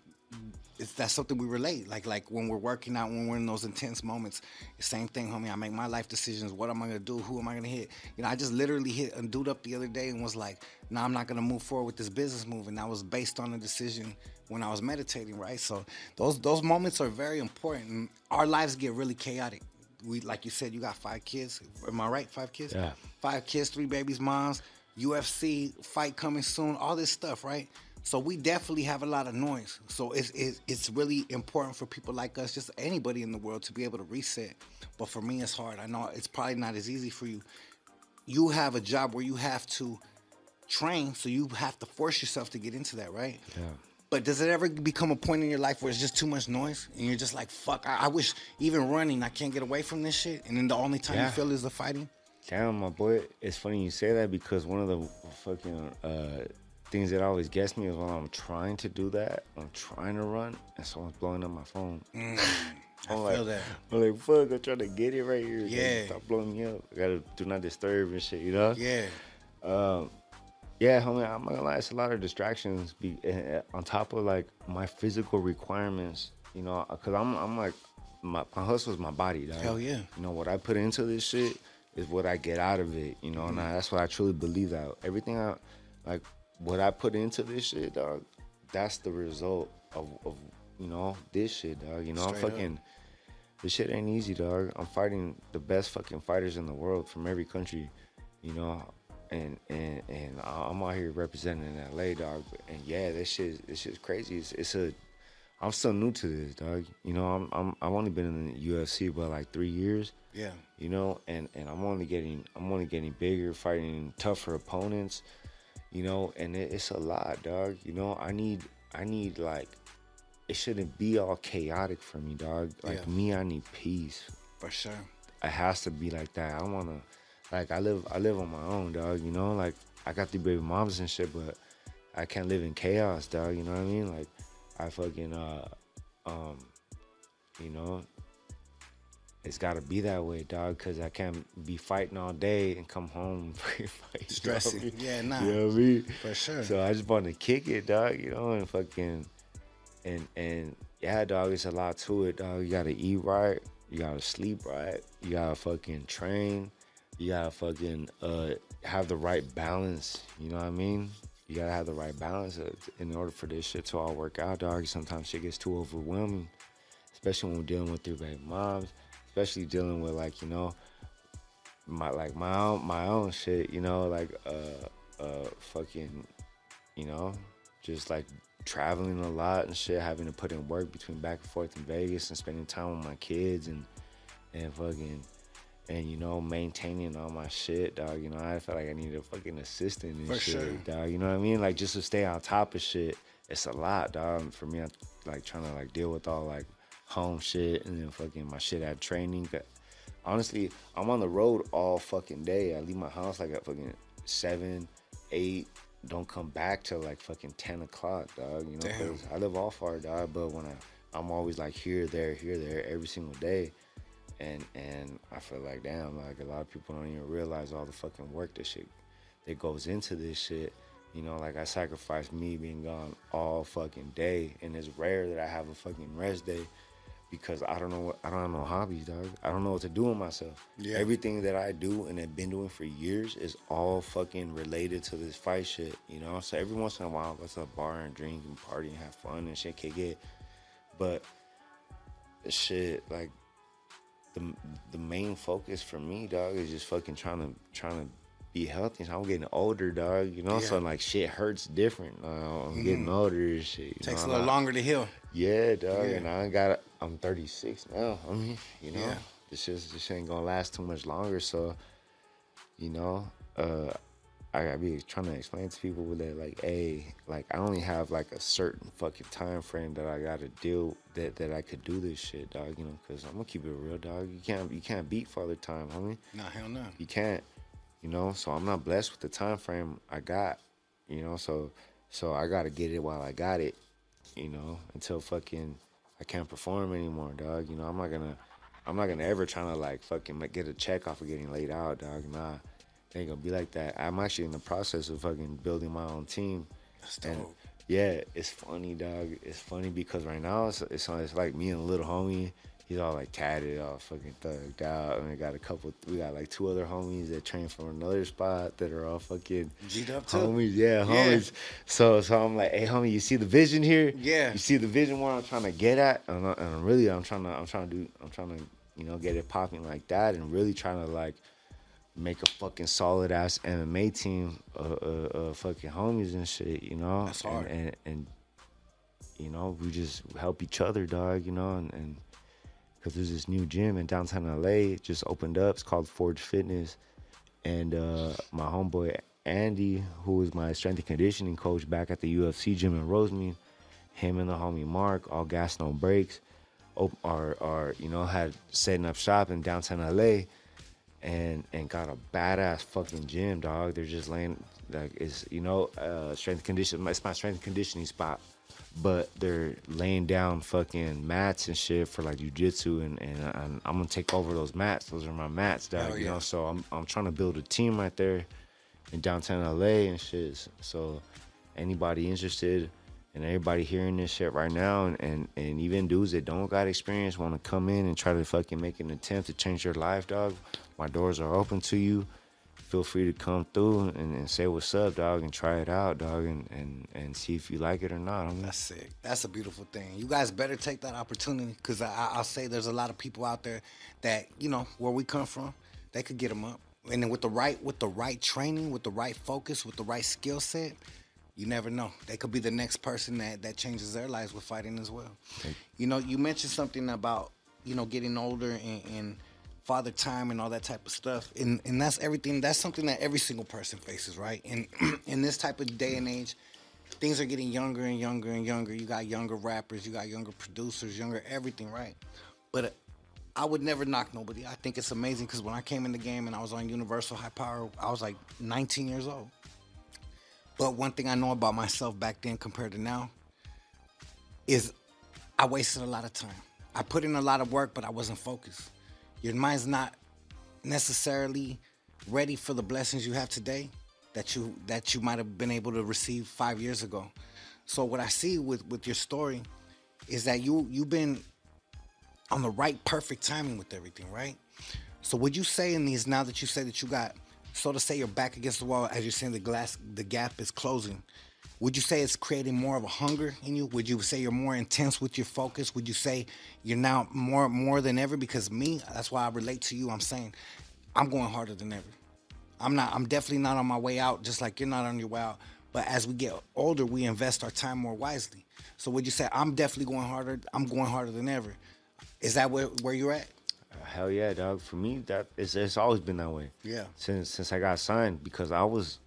that's something we relate. Like like when we're working out, when we're in those intense moments, same thing, homie. I make my life decisions. What am I gonna do? Who am I gonna hit? You know, I just literally hit a dude up the other day and was like, "No, nah, I'm not gonna move forward with this business move." And that was based on a decision when I was meditating, right? So those those moments are very important. And our lives get really chaotic. We like you said, you got five kids. Am I right? Five kids. Yeah. Five kids, three babies, moms. UFC fight coming soon. All this stuff, right? So we definitely have a lot of noise. So it's, it's it's really important for people like us, just anybody in the world, to be able to reset. But for me, it's hard. I know it's probably not as easy for you. You have a job where you have to train, so you have to force yourself to get into that, right? Yeah. But does it ever become a point in your life where it's just too much noise and you're just like, fuck, I, I wish even running, I can't get away from this shit. And then the only time Yeah. you feel is the fighting? Damn, my boy. It's funny you say that because one of the fucking uh, things that always gets me is when I'm trying to do that, I'm trying to run, and someone's blowing up my phone. I I'm feel like, that. I'm like, fuck, I'm trying to get it right here. Like, Yeah. stop blowing me up. I gotta do not disturb and shit, you know? Yeah. Um, yeah, homie, I'm not gonna lie, it's a lot of distractions be, uh, on top of like my physical requirements, you know, because I'm, I'm like, my, my hustle is my body, dog. Hell yeah. You know, what I put into this shit is what I get out of it, you know, and I, Mm-hmm. that's what I truly believe that everything I, like, what I put into this shit, dog, that's the result of, of you know, this shit, dog. You know, I'm Straight up. fucking, this shit ain't easy, dog. I'm fighting the best fucking fighters in the world from every country, you know, and and and I'm out here representing LA, dog. And yeah, this shit, this shit's crazy. It's, it's a, I'm still new to this, dog. You know, I'm I'm I've only been in the UFC about like three years. Yeah. You know, and and I'm only getting I'm only getting bigger, fighting tougher opponents. You know, and it, it's a lot, dog. You know, I need I need like, it shouldn't be all chaotic for me, dog. Like Yeah. me, I need peace For sure. it has to be like that. I wanna like I live I live on my own, dog, you know? Like I got three baby moms and shit, but I can't live in chaos, dog, you know what I mean? Like I fucking uh um you know it's gotta be that way, dog, cause I can't be fighting all day and come home fight. you know Stressing. I mean? Yeah, nah. You know what I mean? For sure. So I just want to kick it, dog, you know, and fucking and and yeah, dog, it's a lot to it, dog. You gotta eat right, you gotta sleep right, you gotta fucking train, you gotta fucking uh have the right balance. You know what I mean? You gotta have the right balance uh, in order for this shit to all work out, dog. Sometimes shit gets too overwhelming, especially when we're dealing with three baby moms, especially dealing with like you know my like my own my own shit. You know, like uh uh fucking you know, just like traveling a lot and shit, having to put in work between back and forth in Vegas and spending time with my kids and and fucking and you know maintaining all my shit, dog. You know, I felt like I needed a fucking assistant and For shit, sure. dog. You know what I mean? Like just to stay on top of shit, it's a lot, dog. For me, I'm like trying to like deal with all like home shit and then fucking my shit at training. Honestly, I'm on the road all fucking day. I leave my house like at fucking seven, eight. Don't come back till like fucking ten o'clock, dog. You know, Damn. I live off far, dog. But when I, I'm always like here, there, here, there, every single day, and and I feel like damn, like a lot of people don't even realize all the fucking work that shit that goes into this shit. You know, like I sacrificed me being gone all fucking day, and it's rare that I have a fucking rest day because I don't know what I don't have no hobbies, dog. I don't know what to do with myself. Yeah. Everything that I do and have been doing for years is all fucking related to this fight shit, you know. So every once in a while, I go to a bar and drink and party and have fun and shit, kick it. But shit, like the the main focus for me, dog, is just fucking trying to trying to be healthy. I'm getting older, dog. You know, so like shit hurts different. Uh, I'm getting older and shit. Takes know, a little longer to heal. Yeah, dog. Yeah. And I got I'm 36 now. I mean, you know, Yeah. this just this ain't gonna last too much longer. So, you know, uh, I I be trying to explain to people that like, hey, like I only have like a certain fucking time frame that I gotta deal that that I could do this shit, dog. You know, because I'm gonna keep it real, dog. You can't you can't beat Father Time, homie. Nah, hell no. You can't, you know. So I'm not blessed with the time frame I got, you know. So so I gotta get it while I got it, you know, until fucking I can't perform anymore, dog. You know, I'm not gonna I'm not gonna ever trying to like fucking get a check off of getting laid out, dog. Nah, it ain't gonna be like that. I'm actually in the process of fucking building my own team. That's And dope. yeah, it's funny, dog. It's funny because right now it's it's, it's like me and a little homie. He's all like tatted, all fucking thugged out, and we got a couple. We got like two other homies that train from another spot that are all fucking G'd up too? homies. Yeah, Yeah. homies. So so I'm like, hey, homie, you see the vision here? Yeah. You see the vision where I'm trying to get at, and, I, and I'm really I'm trying to I'm trying to do I'm trying to you know get it popping like that, and really trying to like make a fucking solid ass MMA team of, of, of fucking homies and shit, you know. That's hard. And, and, and you know we just help each other, dog. You know, and. and because there's this new gym in downtown LA it just opened up. It's called Forge Fitness, and uh, my homeboy Andy, who is my strength and conditioning coach back at the UFC gym in Rosemead, him and the homie Mark, all gas no breaks, are are you know had setting up shop in downtown LA, and and got a badass fucking gym, dog. They're just laying like it's you know uh, strength condition. It's my strength conditioning spot but they're laying down fucking mats and shit for like jujitsu, and, and and I'm gonna take over those mats. Those are my mats, dog. Hell You know, so I'm I'm trying to build a team right there in downtown LA and shit. So anybody interested and everybody hearing this shit right now, and and, and even dudes that don't got experience want to come in and try to fucking make an attempt to change your life, dog. My doors are open to you. Feel free to come through and, and say what's up, dog, and try it out, dog, and, and, and see if you like it or not. homie. That's sick. That's a beautiful thing. You guys better take that opportunity because I, I- I'll say there's a lot of people out there that you know where we come from, they could get them up, and then with the right with the right training, with the right focus, with the right skill set, you never know. They could be the next person that that changes their lives with fighting as well. You know, you mentioned something about you know getting older and. and father time and all that type of stuff and and that's everything that's something that every single person faces right and in this type of day and age things are getting younger and younger and younger. You got younger rappers, you got younger producers, younger everything, right? But I would never knock nobody. I think it's amazing because when I came in the game and I was on Universal High Power, I was like 19 years old. But one thing I know about myself back then compared to now is I wasted a lot of time. I put in a lot of work, but I wasn't focused. Your mind's not necessarily ready for the blessings you have today that you that you might have been able to receive five years ago. So what I see with with your story is that you you've been on the right perfect timing with everything, right? So would you say in these now that you say that you got so to say you're back against the wall as you're saying the glass the gap is closing, would you say it's creating more of a hunger in you? Would you say you're more intense with your focus? Would you say you're now more more than ever? Because me, that's why I relate to you. I'm saying I'm going harder than ever. I'm not. I'm definitely not on my way out. Just like you're not on your way out. But as we get older, we invest our time more wisely. So would you say I'm definitely going harder? I'm going harder than ever. Is that where where you're at? Uh, hell yeah, dog. For me, that it's, it's always been that way. Yeah. Since since I got signed, because I was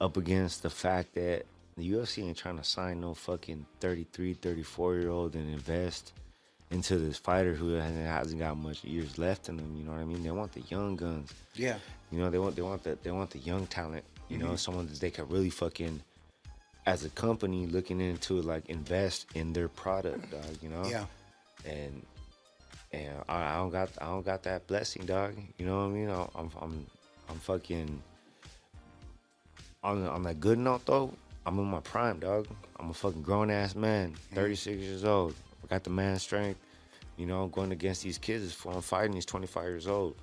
up against the fact that the UFC ain't trying to sign no fucking 33, 34 year old and invest into this fighter who hasn't, got much years left in them. You know what I mean? They want the young guns. Yeah. You know, they want they want the they want the young talent. You know, mm-hmm. someone that they can really fucking as a company looking into like invest in their product, dog. You know. Yeah. And and I, I don't got I don't got that blessing, dog. You know what I mean? I- I'm I'm I'm fucking on on that good note though. I'm in my prime, dog. I'm a fucking grown ass man, 36 years old. I got the man strength. You know, going against these kids, fool I'm fighting, he's 25 years old.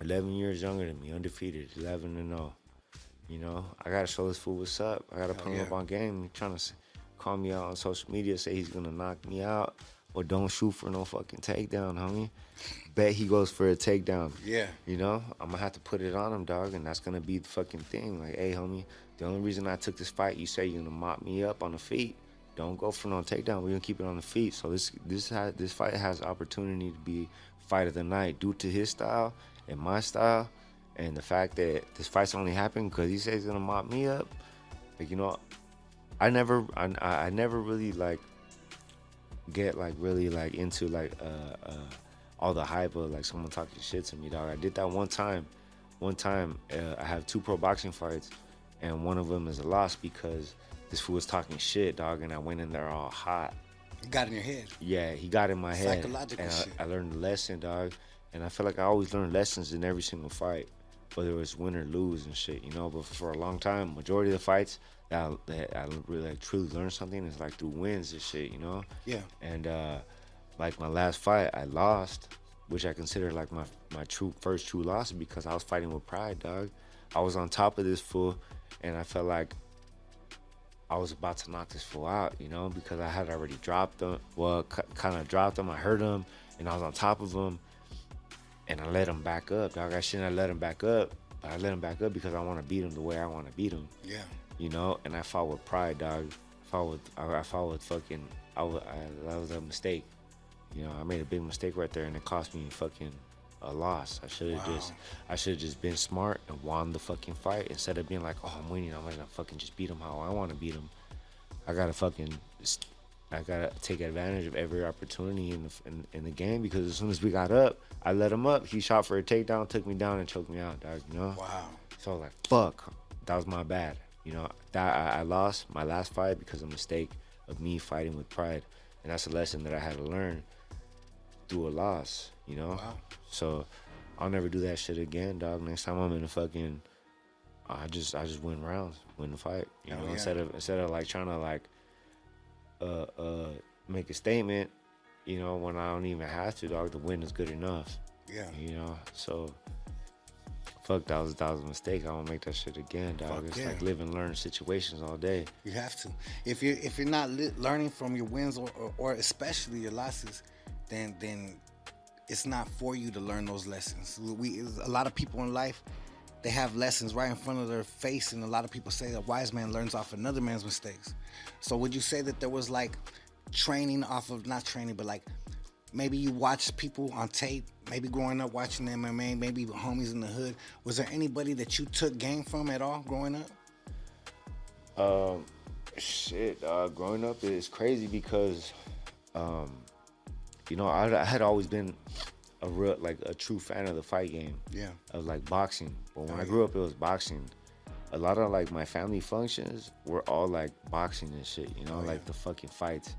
11 years younger than me, undefeated, 11 and 0. You know, I gotta show this fool what's up. I gotta put him yeah. up on game. He trying to call me out on social media, say he's gonna knock me out, or don't shoot for no fucking takedown, homie. Bet he goes for a takedown. Yeah. You know, I'm gonna have to put it on him, dog, and that's gonna be the fucking thing. Like, hey, homie, the only reason I took this fight, you say you're gonna mop me up on the feet. Don't go for no takedown. We're gonna keep it on the feet. So this this has this fight has opportunity to be fight of the night due to his style and my style, and the fact that this fight's only happened because he says he's gonna mop me up. Like you know, I never I, I I never really like get like really like into like uh uh all the hype of like someone talking shit to me, dog. I did that one time. One time, uh, I have two pro boxing fights, and one of them is a loss because this fool was talking shit, dog, and I went in there all hot. It got in your head. Yeah, he got in my head. Psychological and I- shit. I, learned a lesson, dog. And I feel like I always learn lessons in every single fight, whether it's win or lose and shit, you know. But for a long time, majority of the fights that I, that I really like, truly learned something is like through wins and shit, you know. Yeah. And uh, like my last fight, I lost, which I consider like my my true first true loss because I was fighting with pride, dog. I was on top of this fool, and I felt like I was about to knock this fool out, you know, because I had already dropped him. Well, k- kind of dropped him. I hurt him, and I was on top of him, and I let him back up, dog. I shouldn't have let him back up. But I let him back up because I want to beat him the way I want to beat him Yeah. You know. And I fought with pride, dog. I fought with I, I fought with fucking. I, wa- I that was a mistake. You know, I made a big mistake right there, and it cost me fucking a loss. I should have just I should have just been smart and won the fucking fight instead of being like, oh, I'm winning. I'm gonna fucking just beat him how I want to beat him. I gotta fucking. st- I gotta take advantage of every opportunity in the in, in the game because as soon as we got up, I let him up. He shot for a takedown, took me down, and choked me out, dog. You know. Wow. So I was like, fuck, that was my bad. You know, that I, I lost my last fight because of a mistake of me fighting with pride, and that's a lesson that I had to learn through a loss. You know. Wow. So I'll never do that shit again, dog. Next time I'm in a fucking, I just I just win rounds, win the fight. You know, yeah. instead of instead of like trying to like, uh uh make a statement. You know, when I don't even have to, dog. The win is good enough. Yeah. You know, so fuck that was that was a mistake. I won't make that shit again, dog. Fuck it's yeah. like live and learn situations all day. You have to. If you if you're not li- learning from your wins or, or, or especially your losses, then then it's not for you to learn those lessons. We a lot of people in life, they have lessons right in front of their face, and a lot of people say a wise man learns off another man's mistakes. So would you say that there was like training off of not training, but like maybe you watched people on tape, maybe growing up watching MMA, maybe homies in the hood. Was there anybody that you took game from at all growing up? Um, shit, uh, growing up is crazy because, um, you know, I, I had always been a real, like a true fan of the fight game. Yeah. Of like boxing. But when Oh, I yeah. grew up, it was boxing. A lot of like my family functions were all like boxing and shit. You know, Oh, like yeah. the fucking fights.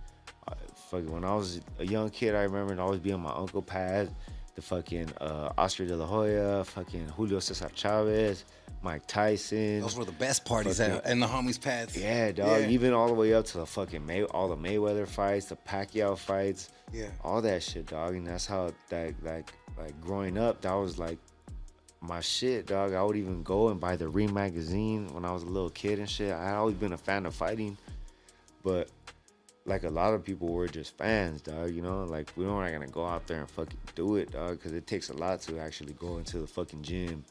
Fucking when I was a young kid, I remember always being my uncle pad. The fucking uh, Oscar De La Hoya, fucking Julio Cesar Chavez, Mike Tyson. Those were the best parties Fucking- at, in the homies' pads. Yeah, dog. Yeah. Even all the way up to the fucking May, all the Mayweather fights, the Pacquiao fights, Yeah. all that shit, dog. And that's how that like like growing up, that was like my shit, dog. I would even go and buy the Ring magazine when I was a little kid and shit. I had always been a fan of fighting, but like a lot of people were just fans, dog. You know, like we weren't gonna go out there and fucking do it, dog, because it takes a lot to actually go into the fucking gym,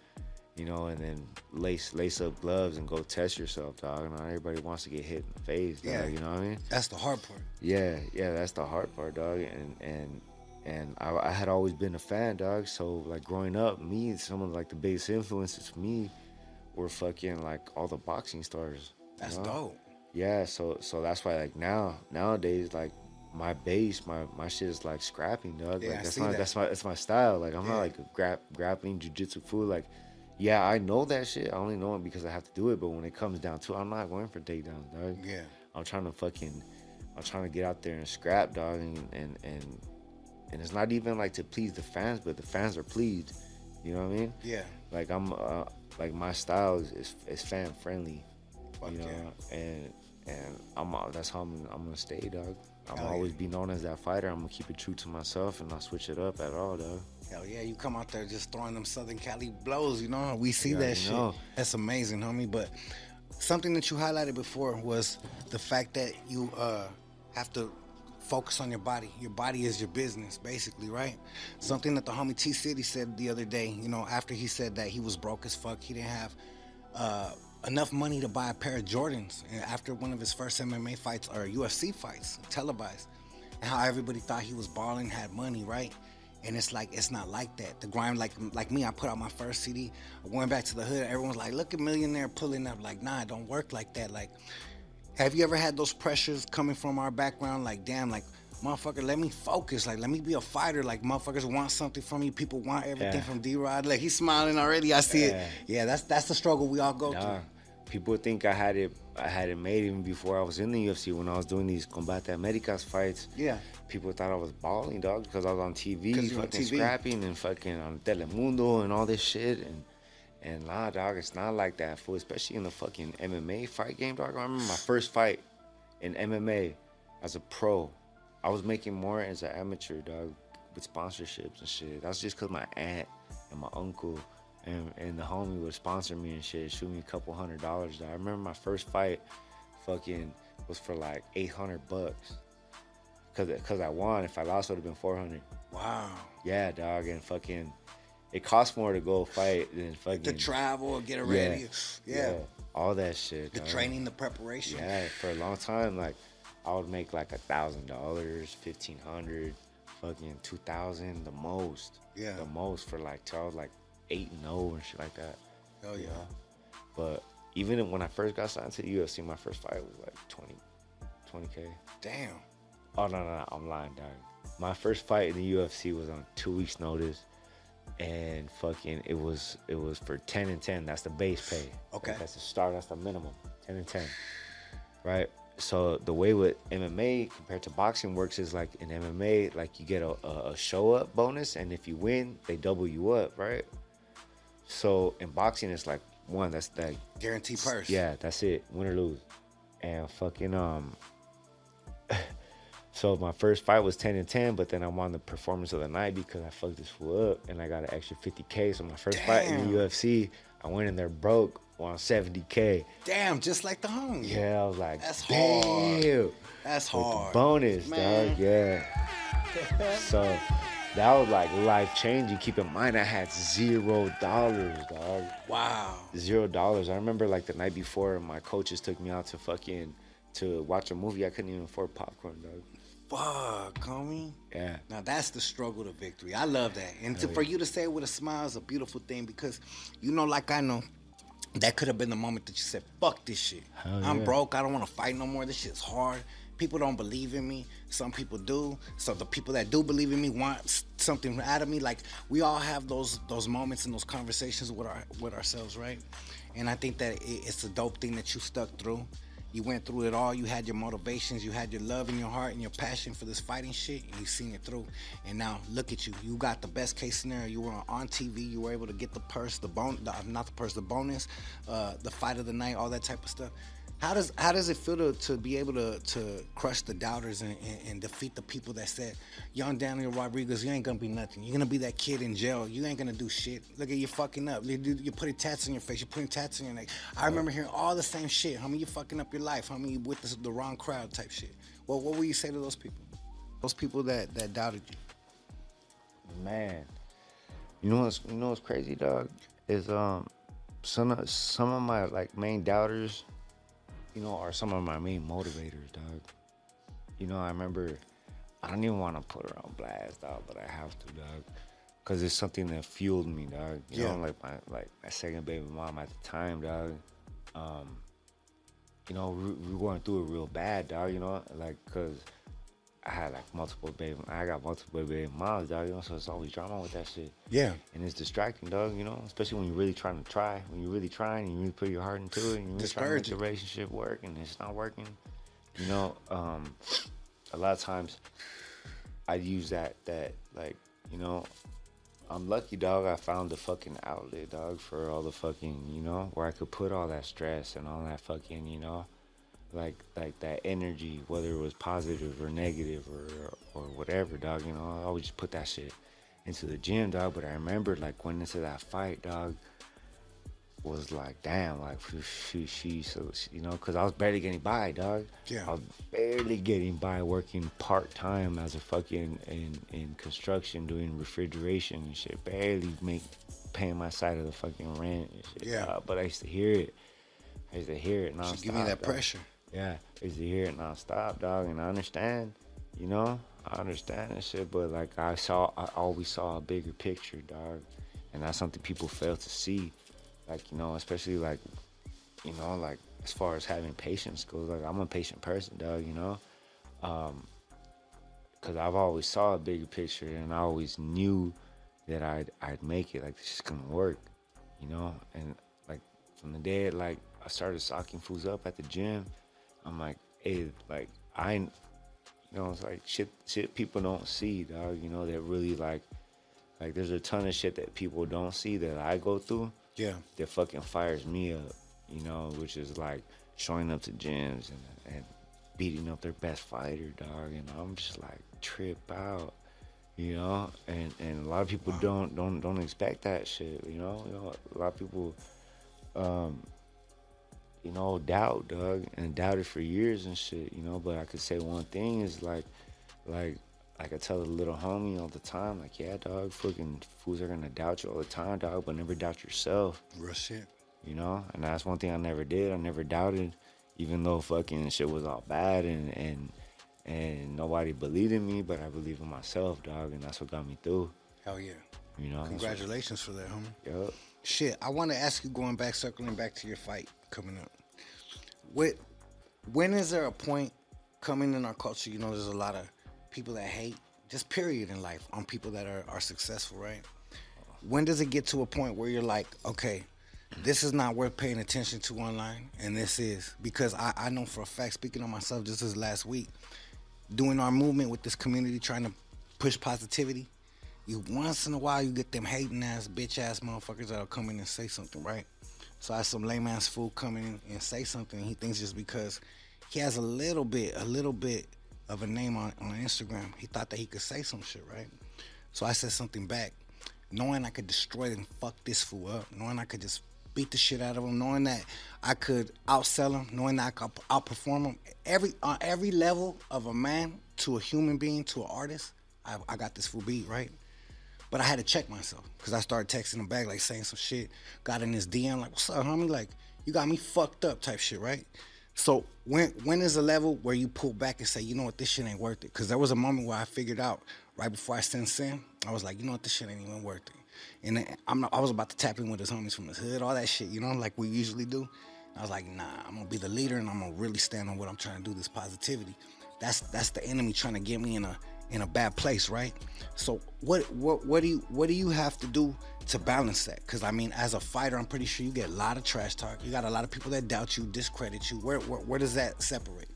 you know, and then lace lace up gloves and go test yourself, dog. Not everybody wants to get hit in the face, dog. Yeah. You know what I mean? That's the hard part. Yeah, yeah, that's the hard part, dog. And and and I, I had always been a fan, dog. So like growing up, me, some of like the biggest influences for me were fucking like all the boxing stars. That's know? dope. Yeah, so so that's why like now nowadays like my base, my my shit is like scrapping, dog. Yeah, like that's my that. that's my that's my style. Like I'm Yeah. not like a grap grappling jujitsu fool. Like, yeah, I know that shit. I only know it because I have to do it. But when it comes down to, it, I'm not going for takedowns, dog. Yeah. I'm trying to fucking, I'm trying to get out there and scrap, dog, and and and, and it's not even like to please the fans, but the fans are pleased. You know what I mean? Yeah. Like I'm, uh, like my style is is, is fan friendly. Fuck you know, yeah. and and I'm that's how I'm, I'm gonna stay, dog. I'm Hell yeah. always be known as that fighter. I'm gonna keep it true to myself and not switch it up at all, dog. Hell yeah, you come out there just throwing them Southern Cali blows, you know? We see You that shit. know. That's amazing, homie. But something that you highlighted before was the fact that you uh, have to focus on your body. Your body is your business, basically, right? Something that the homie T City said the other day, you know, after he said that he was broke as fuck, he didn't have uh, enough money to buy a pair of Jordans. After one of his first MMA fights or UFC fights, televised, and how everybody thought he was balling, had money, right? And it's like it's not like that. The grind, like like me, I put out my first CD. I went back to the hood. Everyone's like, "Look at Millionaire pulling up." Like, nah, it don't work like that. Like, have you ever had those pressures coming from our background? Like, damn, like, motherfucker, let me focus. Like, let me be a fighter. Like, motherfuckers want something from me. People want everything Yeah. from D Rod. Like, he's smiling already. I see Yeah. it. Yeah, that's that's the struggle we all go Nah, through. people think I had it. I had it made even before I was in the UFC. When I was doing these Combate Americas fights, Yeah. people thought I was balling, dog, because I was on TV, 'Cause you're on fucking TV. scrapping and fucking on Telemundo and all this shit. And and nah, dog, it's not like that, fool. Especially in the fucking MMA fight game, dog. I remember my first fight in MMA as a pro. I was making more as an amateur, dog, with sponsorships and shit. That's just because my aunt and my uncle and, and the homie would sponsor me and shit, shoot me a couple hundred dollars. Dog. I remember my first fight, fucking, was for like 800 bucks. Cause, Cause I won. If I lost, it would have been 400. Wow. Yeah, dog, and fucking, it costs more to go fight than fucking To travel, get yeah, ready. Yeah. all that shit. The dog. training, the preparation. Yeah, for a long time, like I would make like a thousand dollars, fifteen hundred, fucking two thousand, the most. Yeah. the most for like till I was like eight and zero and shit like that. Hell yeah. But even when I first got signed to the UFC, my first fight was like 20, 20k. Damn. Oh no, no, no, I'm lying, dog. My first fight in the UFC was on two weeks' notice, and fucking it was it was for ten and ten. That's the base pay. Okay. That's the start. That's the minimum. Ten and ten. Right. So the way with MMA compared to boxing works is like in MMA, like you get a, a, show up bonus, and if you win, they double you up, right? So in boxing, it's like one. That's that Guarantee purse. yeah, that's it. Win or lose. And fucking um so my first fight was 10 and 10, but then I won the performance of the night because I fucked this fool up and I got an extra 50k. So my first fight in the UFC, I went in there broke on 70k. Damn, just like the home. Yeah, I was like, That's hard. damn. That's With hard. bonus, Man. dog. Yeah. so that was like life changing. Keep in mind, I had zero dollars, dog. Wow. Zero dollars. I remember like the night before, my coaches took me out to fucking to watch a movie. I couldn't even afford popcorn, dog. Fuck, homie. Yeah. Now that's the struggle to victory. I love that. And to, for you to say it with a smile is a beautiful thing because you know, like I know, that could have been the moment that you said, fuck this shit. Hell I'm yeah. broke. I don't want to fight no more. This shit's hard. People don't believe in me. Some people do. So the people that do believe in me want something out of me. Like we all have those those moments and those conversations with our with ourselves, right? And I think that it, it's a dope thing that you stuck through. You went through it all. You had your motivations. You had your love in your heart and your passion for this fighting shit, and you seen it through. And now look at you. You got the best case scenario. You were on TV. You were able to get the purse, the bone, not the purse, the bonus, uh, the fight of the night, all that type of stuff. How does how does it feel to, to be able to to crush the doubters and, and, and defeat the people that said, young Daniel Rodriguez, you ain't gonna be nothing. You're gonna be that kid in jail. You ain't gonna do shit. Look at you fucking up. You You're putting tats on your face. You're putting tats on your neck. I remember hearing all the same shit. How many you fucking up your life. Homie, you with the, the wrong crowd type shit. Well, what will you say to those people? Those people that that doubted you. Man, you know what's you know what's crazy, dog? Is um some of some of my like main doubters, you know, are some of my main motivators, dog. You know, I remember I don't even want to put her on blast, dog, but I have to, dog, because it's something that fueled me, dog. You Yeah. know, like my like my second baby mom at the time, dog. Um, you know, we, we were going through it real bad, dog. You know, like because I had like multiple baby, I got multiple baby moms, dog. You know, so it's always drama with that shit. Yeah. And it's distracting, dog. You know, especially when you're really trying to try, when you're really trying, and you really put your heart into it, and you're really trying to make the relationship work, and it's not working. You know, um, a lot of times I use that that like you know. I'm lucky, dog. I found the fucking outlet, dog, for all the fucking, you know, where I could put all that stress and all that fucking, you know, like like that energy, whether it was positive or negative or or whatever, dog. You know, I always just put that shit into the gym, dog. But I remember like going into that fight, dog, was like, damn, like she, she so you know, cause I was barely getting by, dog. Yeah. I was barely getting by working part time as a fucking in in construction doing refrigeration and shit. Barely make paying my side of the fucking rent and shit. Yeah. dog. but I used to hear it. I used to hear it nonstop. Should give me that dog. pressure. Yeah, I used to hear it nonstop, dog, and I understand, you know, I understand and shit, but like I saw, I always saw a bigger picture, dog, and that's something people fail to see, like you know, especially like, you know, like as far as having patience goes, like I'm a patient person, dog, you know, um, cause I've always saw a bigger picture, and I always knew that I'd I'd make it, like this is gonna work, you know, and like from the day like I started socking fools up at the gym. I'm like, hey, like I, you know, it's like shit, shit people don't see, dog. You know, that really like, like there's a ton of shit that people don't see that I go through. Yeah. That fucking fires me up, you know, which is like showing up to gyms and and beating up their best fighter, dog. And I'm just like trip out, you know. And and a lot of people don't don't don't expect that shit, you know. You know, a lot of people, um, you know, doubt, Doug, and doubted for years and shit, you know. But I could say one thing is like, like, like I tell the little homie all the time, like, yeah, dog, fucking fools are gonna doubt you all the time, dog, but never doubt yourself, Real shit. you know. And that's one thing I never did. I never doubted, even though fucking shit was all bad and and and nobody believed in me, but I believe in myself, dog, and that's what got me through, Hell yeah. you know. That's what- Congratulations for that, homie. Yup. Shit, I want to ask you, going back, circling back to your fight coming up. What, when is there a point coming in our culture? You know, there's a lot of people that hate, just period in life, on people that are, are successful, right? When does it get to a point where you're like, okay, this is not worth paying attention to online, and this is because I, I know for a fact, speaking on myself, just this last week, doing our movement with this community, trying to push positivity. You once in a while you get them hating ass bitch ass motherfuckers that'll come in and say something, right? So I had some lame ass fool come in and say something. He thinks just because he has a little bit, a little bit of a name on, on Instagram, he thought that he could say some shit, right? So I said something back, knowing I could destroy and fuck this fool up, knowing I could just beat the shit out of him, knowing that I could outsell him, knowing that I could outperform him. Every on every level of a man to a human being to an artist, I, I got this fool beat, right? But I had to check myself because I started texting him back, like saying some shit. Got in his DM, like, "What's up, homie? Like, you got me fucked up," type shit, right? So when when is the level where you pull back and say, you know what, this shit ain't worth it? Because there was a moment where I figured out right before I sent sin, I was like, you know what, this shit ain't even worth it. And I'm not, I was about to tap in with his homies from his hood, all that shit, you know, like we usually do. I was like, nah, I'm gonna be the leader and I'm gonna really stand on what I'm trying to do. This positivity. That's that's the enemy trying to get me in a in a bad place, right? So what what what do you what do you have to do to balance that? Because I mean, as a fighter, I'm pretty sure you get a lot of trash talk. You got a lot of people that doubt you, discredit you. Where where, where does that separate?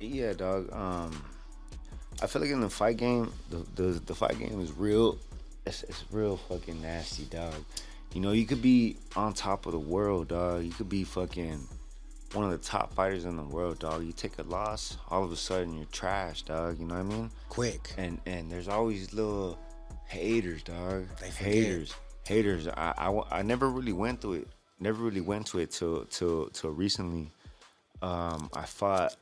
Yeah, dog. Um, I feel like in the fight game, the the, the fight game is real. It's, it's real fucking nasty, dog. You know, you could be on top of the world, dog. You could be fucking one of the top fighters in the world, dog. You take a loss, all of a sudden you're trash, dog. You know what I mean? Quick. And and there's always little haters, dog. They haters, haters. I, I I never really went through it. Never really went to it till till till recently. Um, I fought.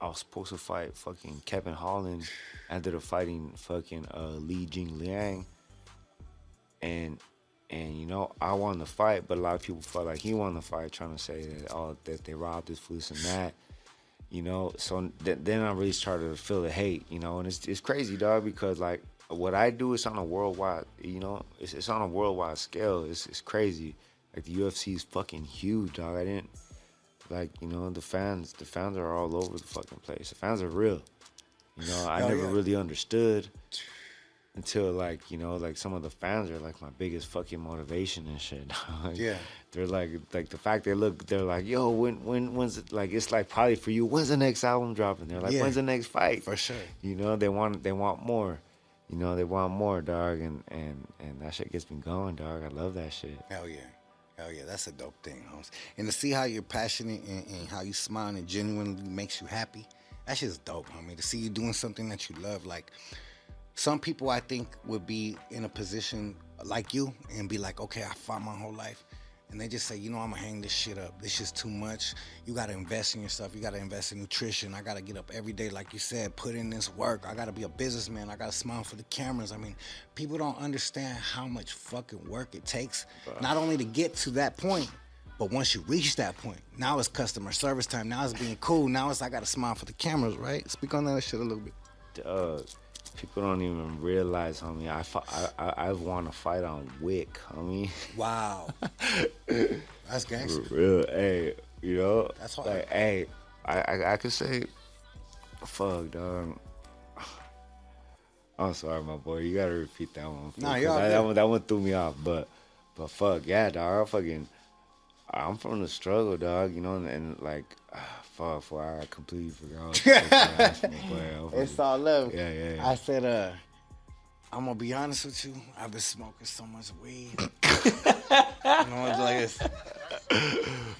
I was supposed to fight fucking Kevin Holland. I ended up fighting fucking uh, Li Jingliang. And and you know I won the fight, but a lot of people felt like he won the fight, trying to say that oh that they robbed his this and that. You know, so th- then I really started to feel the hate. You know, and it's it's crazy, dog, because like what I do is on a worldwide. You know, it's it's on a worldwide scale. It's it's crazy. Like the UFC is fucking huge, dog. I didn't like you know the fans. The fans are all over the fucking place. The fans are real. You know, I Hell never yeah. really understood until like you know like some of the fans are like my biggest fucking motivation and shit. Like, Yeah. they're like like the fact they look they're like yo when when when's it like it's like probably for you when's the next album dropping? They're like Yeah. when's the next fight? For sure. You know they want they want more. You know they want more, dog, and and and that shit gets me going, dog. I love that shit. Hell yeah. Hell yeah, that's a dope thing, Holmes. And to see how you're passionate and, and how you smile and genuinely makes you happy, that's just dope, homie. To see you doing something that you love, like some people I think would be in a position like you and be like, okay, I fought my whole life. And they just say, you know, I'm gonna hang this shit up. This is too much. You gotta invest in yourself. You gotta invest in nutrition. I gotta get up every day, like you said, put in this work. I gotta be a businessman. I gotta smile for the cameras. I mean, people don't understand how much fucking work it takes, not only to get to that point, but once you reach that point, now it's customer service time. Now it's being cool. Now it's I gotta smile for the cameras, right? Speak on that shit a little bit. Dog, people don't even realize, homie. I fi- I I, I want to fight on Wick, homie. Wow. That's For gangster. real, hey, you know. That's hard. Like, hey, I I, I could say, fuck, dog. I'm sorry, my boy. You gotta repeat that one. Nah, you're 'cause that, that one that one threw me off. But but fuck yeah, dog. I fucking I'm from the struggle, dog. You know, and, and like fuck, for I completely forgot. what the fuck I asked my boy. I fucking- It's all love. Yeah, yeah, yeah. I said, uh, I'm gonna be honest with you. I've been smoking so much weed. you know, it's like this.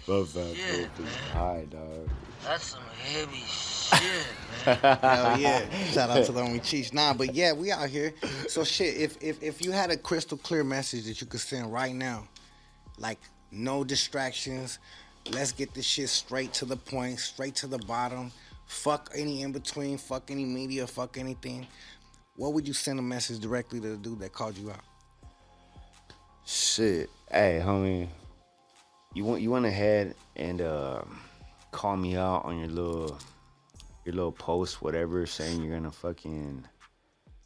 My bad, bro. Hi, dog. That's some heavy shit, man. Hell yeah! Shout out to the homie Cheech. Nah, but yeah, we out here. So shit, if if if you had a crystal clear message that you could send right now, like no distractions, let's get this shit straight to the point, straight to the bottom. Fuck any in between. Fuck any media. Fuck anything. What would you send a message directly to the dude that called you out? Shit. Hey, homie. You went you went ahead and uh, call me out on your little your little post, whatever, saying you're gonna fucking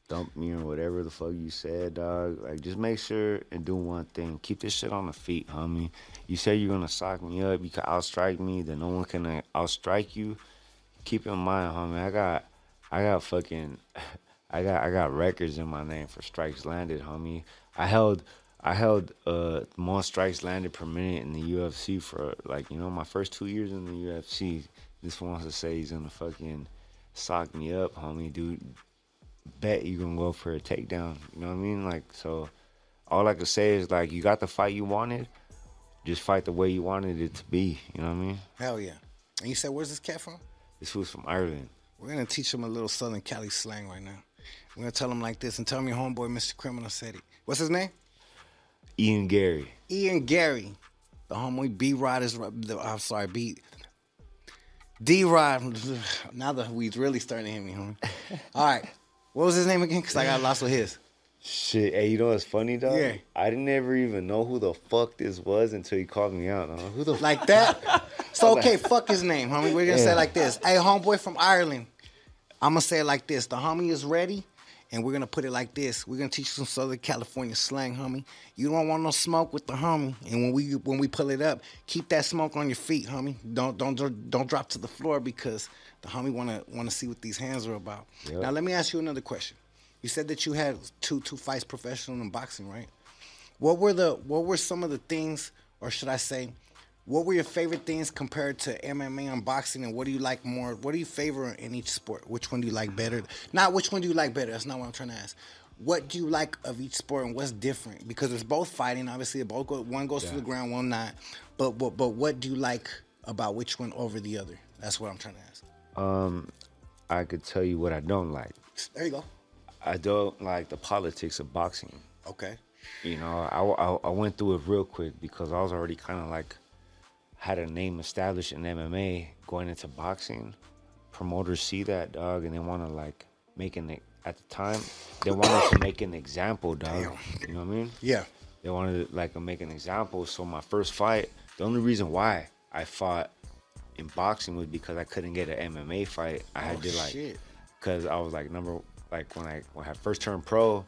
dump me or whatever the fuck you said, dog. Like just make sure and do one thing. Keep this shit on the feet, homie. You say you're gonna sock me up, you can outstrike me, then no one can uh, outstrike you. Keep in mind, homie, I got I got fucking I got I got records in my name for strikes landed, homie. I held I held uh most strikes landed per minute in the UFC for like you know my first two years in the UFC. This wants to say he's gonna fucking sock me up, homie, dude. Bet you gonna go for a takedown. You know what I mean? Like so, all I can say is like you got the fight you wanted. Just fight the way you wanted it to be. You know what I mean? Hell yeah! And you said, where's this cat from? This was from Ireland. We're gonna teach him a little Southern Cali slang right now. We're gonna tell him like this and tell him your homeboy, Mr. Criminal, said it. What's his name? Ian Garry. Ian Garry. The homie B Rod is. the- I'm sorry, B. D Rod. Now the weed's really starting to hit me, homie. All right. What was his name again? Because I got lost with his. Shit, hey, you know what's funny, dog? Yeah. I didn't ever even know who the fuck this was until he called me out. Huh? Who the Like that? So, okay, fuck his name, homie. We're going to say Yeah. it like this. Hey, homeboy from Ireland. I'm going to say it like this. The homie is ready, and we're going to put it like this. We're going to teach you some Southern California slang, homie. You don't want no smoke with the homie. And when we when we pull it up, keep that smoke on your feet, homie. Don't don't don't drop to the floor because the homie want to want to see what these hands are about. Yep. Now, let me ask you another question. You said that you had two two fights professional in boxing, right? What were the what were some of the things, or should I say, what were your favorite things compared to MMA and boxing, and what do you like more? What do you favor in each sport? Which one do you like better? Not which one do you like better. That's not what I'm trying to ask. What do you like of each sport, and what's different? Because it's both fighting. Obviously, it both go, one goes to the ground, one not. But but but what do you like about which one over the other? That's what I'm trying to ask. Um, I could tell you what I don't like. There you go. I don't like the politics of boxing. Okay. You know, I, I, I went through it real quick because I was already kind of like had a name established in MMA going into boxing. Promoters see that dog and they want to like make an at the time they wanted to make an example, dog. You know what I mean? Yeah. They wanted to like make an example. So my first fight, the only reason why I fought in boxing was because I couldn't get an MMA fight. I had Oh, to like because I was like number like when I when I first turned pro,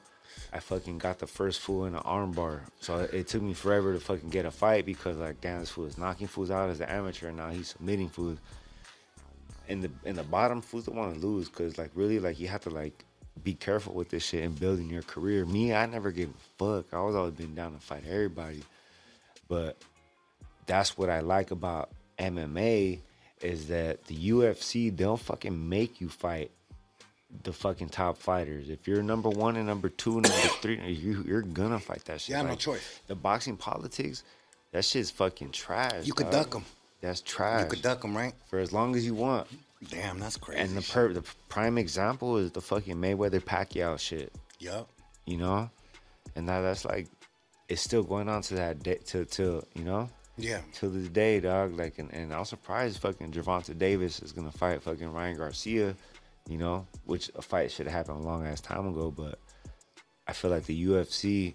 I fucking got the first fool in an armbar. So it took me forever to fucking get a fight because like damn this fool is knocking fools out as an amateur and now he's submitting fools. And the in the bottom fools don't want to lose because like really like you have to like be careful with this shit and building your career. Me, I never gave a fuck. I was always been down to fight everybody. But that's what I like about MMA is that the UFC they'll fucking make you fight the fucking top fighters. If you're number one and number two, and number three, you, you're gonna fight that shit. Yeah, no choice. The boxing politics, That shit's fucking trash. You could dog. duck them. That's trash. You could duck them, right? for as long as you want. Damn, that's crazy. And the per- the prime example is the fucking Mayweather Pacquiao shit. Yup. You know, and now that's like, it's still going on to that day to to you know Yeah. to this day, dog. Like, and, and I'm surprised fucking Gervonta Davis is gonna fight fucking Ryan Garcia. You know, which a fight should have happened a long ass time ago, but I feel like the UFC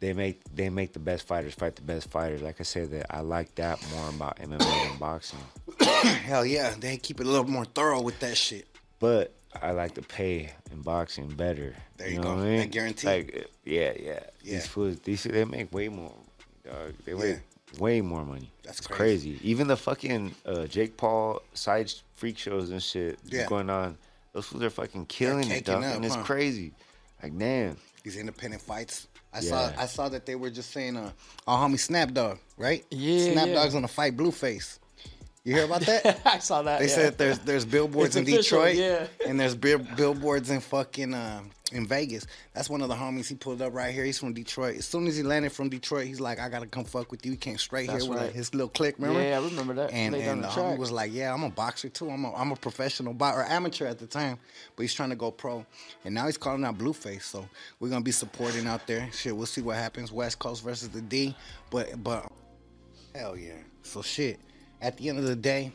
they make they make the best fighters fight the best fighters. Like I said, that I like that more about MMA than boxing. Hell yeah. They keep it a little more thorough with that shit. But I like to pay in boxing better. There you know go. What I mean? Guarantee. Like, yeah, yeah. Yeah. These fools, these they make way more. Dog. They make Yeah. Way more money. That's It's crazy. Even the fucking uh, Jake Paul side freak shows and shit that's Yeah. going on. Those fools are fucking killing it, dog. up, and it's huh? crazy. Like, damn. These independent fights. I Yeah. saw I saw that they were just saying uh our homie Snap Dog, right? Yeah, Snap yeah. Dog's gonna fight Blueface. You hear about that? I saw that. They yeah. said there's there's billboards It's in official, Detroit, yeah. and there's bill, billboards in fucking uh, in Vegas. That's one of the homies. He pulled up right here. He's from Detroit. As soon as he landed from Detroit, he's like, "I gotta come fuck with you." He came straight That's here with right. his little clique. Remember? Yeah, I remember that. And, and the the homie was like, "Yeah, I'm a boxer too. I'm a, I'm a professional boxer, or amateur at the time, but he's trying to go pro. And now he's calling out Blueface. So we're gonna be supporting out there. Shit, we'll see what happens. West Coast versus the D, but but hell yeah. So shit. At the end of the day,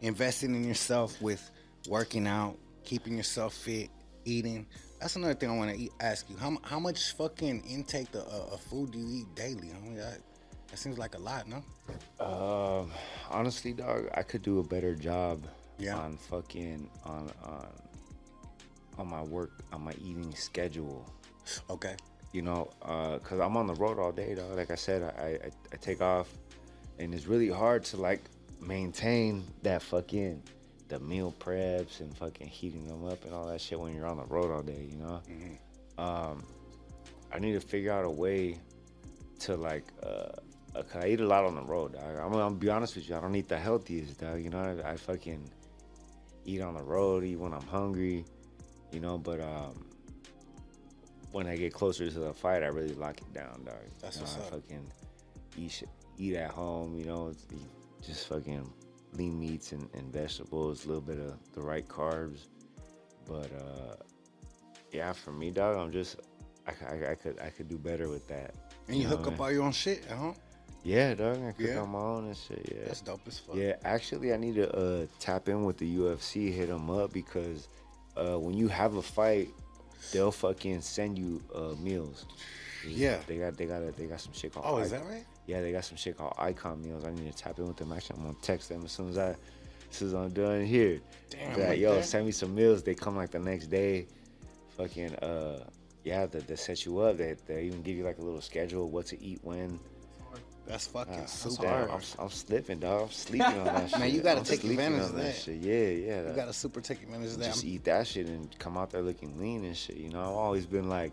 investing in yourself with working out, keeping yourself fit, eating. That's another thing I want to ask you. How how much fucking intake of, uh, food do you eat daily? I mean, that, that seems like a lot, no? Um, honestly, dog, I could do a better job Yeah. on fucking on on on my work on my eating schedule. Okay. You know, uh, cause I'm on the road all day, dog. Like I said, I, I I take off, and it's really hard to like maintain that fucking the meal preps and fucking heating them up and all that shit when you're on the road all day. You know, um, I need to figure out a way to like uh, uh 'cause I eat a lot on the road. Dog. I'm, gonna be honest with you. I don't eat the healthiest, dog. You know, I, I fucking eat on the road, eat when I'm hungry. You know, but um, when I get closer to the fight, I really lock it down, dog. That's you know, what's I up. fucking eat shit, eat at home. You know, just fucking lean meats and, and vegetables, a little bit of the right carbs. But uh, yeah, for me, dog, I'm just I, I, I could I could do better with that. And you know hook up all your own shit at home? Yeah, dog. I cook Yeah? on my own and shit. Yeah, That's dope as fuck. Yeah, actually, I need to uh, tap in with the UFC, hit them up because uh, when you have a fight, they'll fucking send you uh, meals. Yeah. they got they got a, they got some shit called. Oh, is that right? Yeah, they got some shit called Icon meals. I need to tap in with them. Actually, I'm gonna text them as soon as I, as soon as I'm done here. Damn, like, yo, there. send me some meals. They come like the next day. Fucking uh, yeah, they, they set you up. They they even give you like a little schedule of what to eat when. That's fucking Ah, super damn, hard. I'm, I'm slipping, dog. I'm sleeping on that shit. Man, you gotta I'm take advantage of that. shit. Yeah, yeah. You gotta super take advantage of that. just eat that shit and come out there looking lean and shit. You know, I've always been like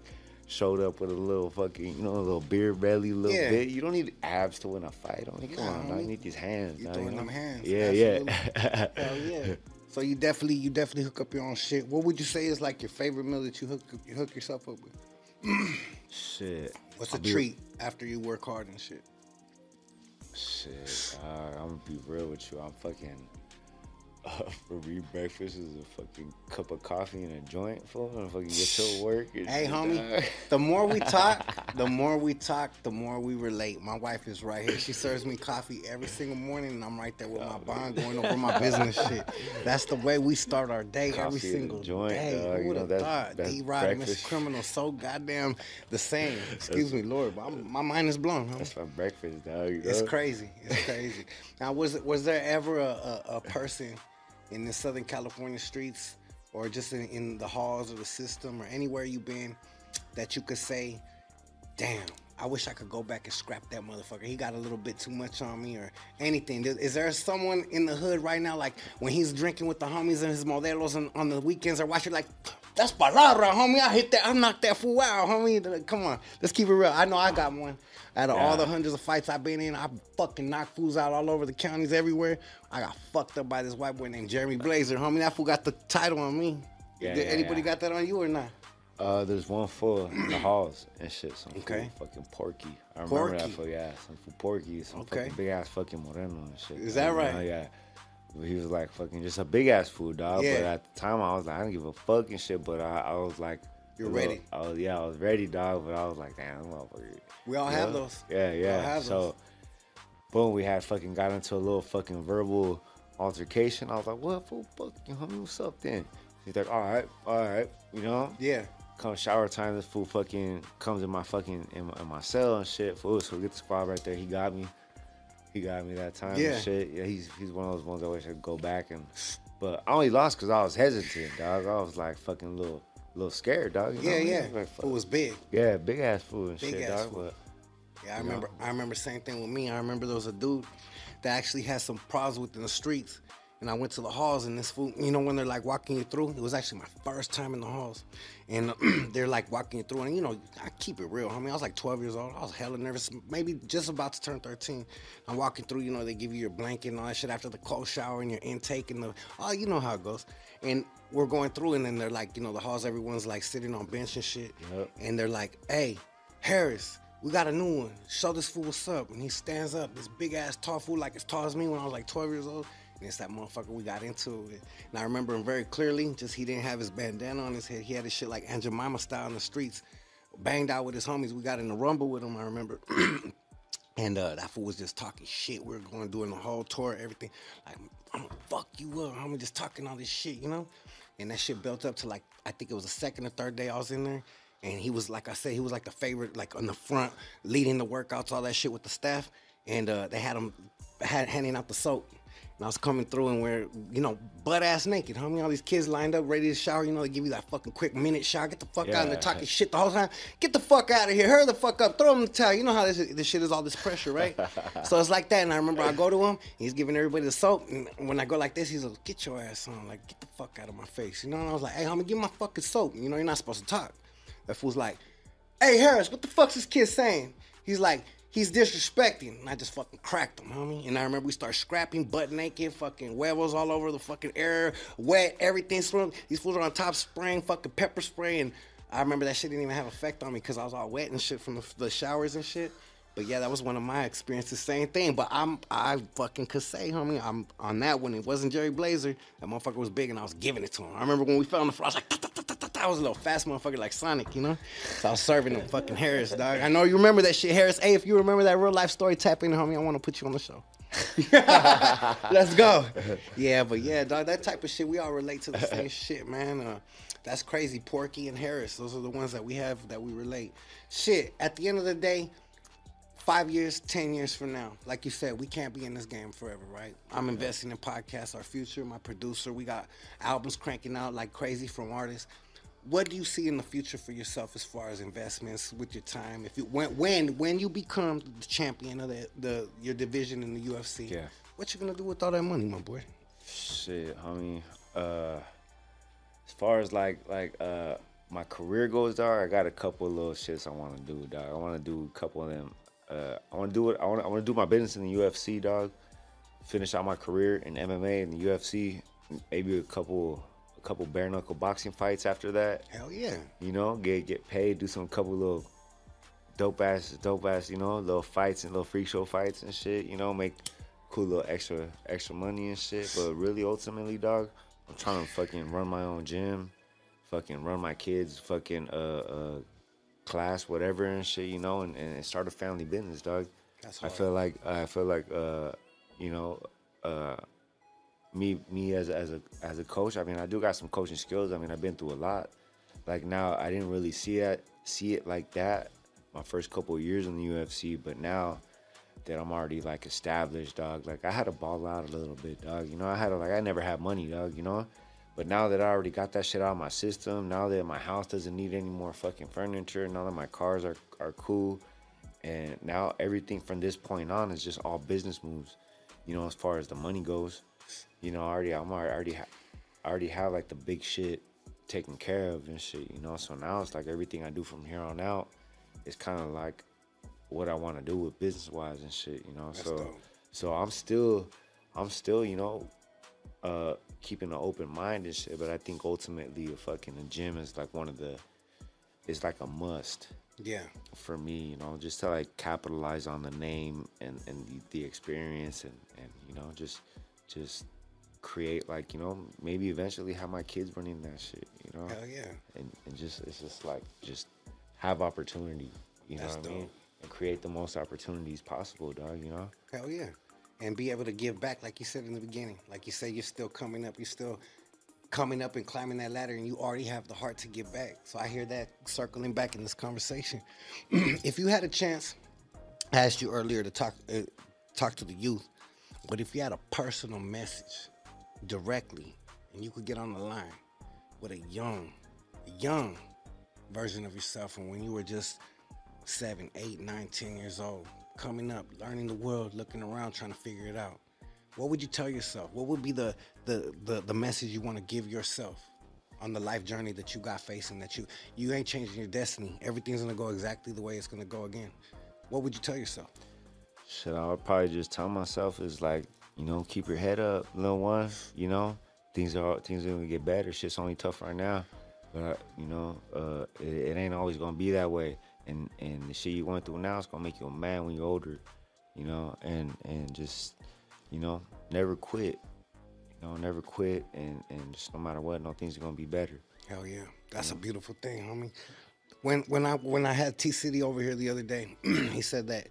showed up with a little fucking, you know, a little beer belly, little Yeah. bit. You don't need abs to win a fight. I mean, come Nah, on, dog. homie. you need these hands. You throwing them hands. Yeah, yeah. Hell yeah. So you definitely you definitely hook up your own shit. What would you say is like your favorite meal that you hook you hook yourself up with? shit. What's a I'll be- treat after you work hard and shit? Shit, uh, I'm gonna be real with you. I'm fucking. Uh, for me, breakfast is a fucking cup of coffee and a joint full, and fucking get to work. Hey, homie, dog. the more we talk, the more we talk, the more we relate. My wife is right here. She serves me coffee every single morning, and I'm right there with my bond going over my business shit. That's the way we start our day every Coffee a single joint, day. dog. Who would know, have thought? D. Rod Mr. Criminal so goddamn the same. Excuse me, Lord, but I'm, my mind is blown. Huh? That's my breakfast, dog. You It's crazy. It's crazy. now, was was there ever a, a, a person in the Southern California streets, or just in, in the halls of the system, or anywhere you've been, that you could say, "Damn, I wish I could go back and scrap that motherfucker. He got a little bit too much on me, or anything." Is- there someone in the hood right now, like when he's drinking with the homies and his modelos on, on the weekends, or watching like? That's palabra, homie. I hit that. I knocked that fool out, homie. Come on, let's keep it real. I know I got one. Out of all the hundreds of fights I've been in, I fucking knocked fools out all over the counties, everywhere. I got fucked up by this white boy named Jeremy Blazer, homie. That fool got the title on me. Yeah, Did yeah, anybody yeah. got that on you or not? Uh, there's one full in the halls and shit. Some fool Okay. fucking porky. I remember that Porky. fool. Yeah, some fool porky. Some Okay. fucking big ass fucking moreno and shit. Is that You know, right? Yeah. But He was like fucking just a big ass fool, dog. Yeah. But at the time, I was like, I didn't give a fucking shit. But I, I was like, You're ready. Was, yeah, I was ready, dog. But I was like, damn, motherfucker. We all You have know? those. Yeah, yeah. so, those. boom, we had fucking got into a little fucking verbal altercation. I was like, what, fool? Fuck you, homie, what's up then? He's like, all right, all right, you know? Yeah. Come shower time, this fool fucking comes in my fucking, in my, in my cell and shit. Fool, so we get the squad right there. He got me. He got me that time Yeah. and shit. Yeah, he's he's one of those ones I wish I could go back and, but I only lost because I was hesitant, dog. I was like fucking little, little scared, dog. you know Yeah, I mean? yeah. It was big. Yeah, big ass fool and Big shit, ass dog. fool. But Yeah, I remember. I remember same thing with me. I remember there was a dude that actually had some problems within the streets, and I went to the halls, and this fool, you know, when they're like walking you through, it was actually my first time in the halls, and they're like walking you through, and you know, I keep it real. I mean, I was like 12 years old. I was hella nervous, maybe just about to turn 13. I'm walking through, you know, they give you your blanket and all that shit after the cold shower and your intake and the, oh, you know how it goes, and. We're going through, and then they're like, you know, the halls, everyone's like sitting on bench and shit. Yep. And they're like, hey, Harris, we got a new one. Show this fool what's up. And he stands up, this big ass tall fool, like as tall as me when I was like 12 years old. And it's that motherfucker we got into it. And I remember him very clearly, just he didn't have his bandana on his head. He had his shit like Aunt Jemima style in the streets. Banged out with his homies. We got in the rumble with him, I remember. And uh, that fool was just talking shit. We were going doing the whole tour, everything. Like, I'm gonna fuck you up. I'm just talking all this shit, you know? And that shit built up to like, I think it was the second or third day I was in there. And he was, like I said, he was like the favorite, like on the front, leading the workouts, all that shit with the staff. And uh, they had him had, handing out the soap. And I was coming through and we're, you know, butt ass naked, homie. All these kids lined up, ready to shower. You know, they give you that fucking quick minute shower. Get the fuck out. And they're talking shit the whole time. Get the fuck out of here. Hurry the fuck up. Throw them the towel. You know how this, this shit is all this pressure, right? so it's like that. And I remember I go to him. He's giving everybody the soap. And when I go like this, he's like, get your ass on. Like, get the fuck out of my face. You know? And I was like, hey, homie, give my fucking soap. You know, you're not supposed to talk. That fool's like, hey, Harris, what the fuck's this kid saying? He's like, he's disrespecting. And I just fucking cracked him, homie. And I remember we started scrapping, butt naked, fucking huevos all over the fucking air, wet, everything. swirling. These fools are on top spraying fucking pepper spray. And I remember that shit didn't even have effect on me because I was all wet and shit from the, the showers and shit. But yeah, that was one of my experiences. Same thing. But I'm I fucking could say, homie, I'm on that one. It wasn't Jerry Blazer. That motherfucker was big and I was giving it to him. I remember when we fell on the floor, I was like. I was a little fast motherfucker like Sonic, you know? So I was serving him fucking Harris, dog. I know you remember that shit, Harris. Hey, if you remember that real life story, tap in, homie. I want to put you on the show. Let's go. Yeah, but yeah, dog, that type of shit, we all relate to the same shit, man. Uh, that's crazy. Porky and Harris, those are the ones that we have that we relate. Shit, at the end of the day, five years, ten years from now, like you said, we can't be in this game forever, right? I'm investing in podcasts, our future, my producer. We got albums cranking out like crazy from artists. What do you see in the future for yourself as far as investments with your time? If you when when when you become the champion of the, the your division in the UFC, Yeah. what you gonna do with all that money, my boy? Shit, homie. Uh, as far as like like uh my career goes, dog, I got a couple of little shits I want to do, dog. I want to do a couple of them. Uh, I want to do it. I want I want to do my business in the UFC, dog. Finish out my career in MMA and the UFC. Maybe a couple a couple bare knuckle boxing fights after that. Hell yeah. You know, get get paid, do some couple little dope ass, dope ass, you know, little fights and little freak show fights and shit. You know, make cool little extra extra money and shit. But really, ultimately, dog, I'm trying to fucking run my own gym, fucking run my kids, fucking uh uh class, whatever and shit. You know, and, and start a family business, dog. That's I hard. feel like I feel like uh you know uh me me as a, as a as a coach. I mean, I do got some coaching skills. I mean, I've been through a lot. Like now, I didn't really see it see it like that my first couple of years in the UFC, but now that I'm already like established, dog. Like I had to ball out a little bit, dog. You know, I had to like I never had money, dog. You know. But now that I already got that shit out of my system, now that my house doesn't need any more fucking furniture, now that my cars are, are cool, and now everything from this point on is just all business moves. You know, as far as the money goes, you know, I already I'm already ha- I already have like the big shit taken care of and shit. You know, so now it's like everything I do from here on out is kind of like what I want to do with business wise and shit. You know, so dope. so I'm still I'm still you know uh keeping an open mind and shit. But I think ultimately, a fucking a gym is like one of the it's like a must Yeah. for me, you know, just to like capitalize on the name and, and the, the experience and, and you know, just just create like, you know, maybe eventually have my kids running that shit, you know? Hell yeah. And and just it's just like just have opportunity, you know That's what I mean? dope. And create the most opportunities possible, dog, you know? Hell yeah. And be able to give back, like you said in the beginning. Like you say, you're still coming up. You're still coming up and climbing that ladder, and you already have the heart to give back. So I hear that circling back in this conversation. if you had a chance, I asked you earlier to talk uh, talk to the youth, but if you had a personal message directly, and you could get on the line with a young, young version of yourself, and when you were just seven, eight, nine, ten years old, coming up, learning the world, looking around, trying to figure it out. What would you tell yourself? What would be the the the, the message you want to give yourself on the life journey that you got facing? That you you ain't changing your destiny. Everything's gonna go exactly the way it's gonna go again. What would you tell yourself? Shit, I would probably just tell myself is like, you know, keep your head up, little one. You know, things are things are gonna get better. Shit's only tough right now, but you know, uh, it, it ain't always gonna be that way. And and the shit you going through now is gonna make you a man when you're older. You know, and and just, you know, never quit. You know, never quit, and and just no matter what, no things are gonna be better. Hell yeah, that's a beautiful thing, homie. When when I when I had T City over here the other day, he said that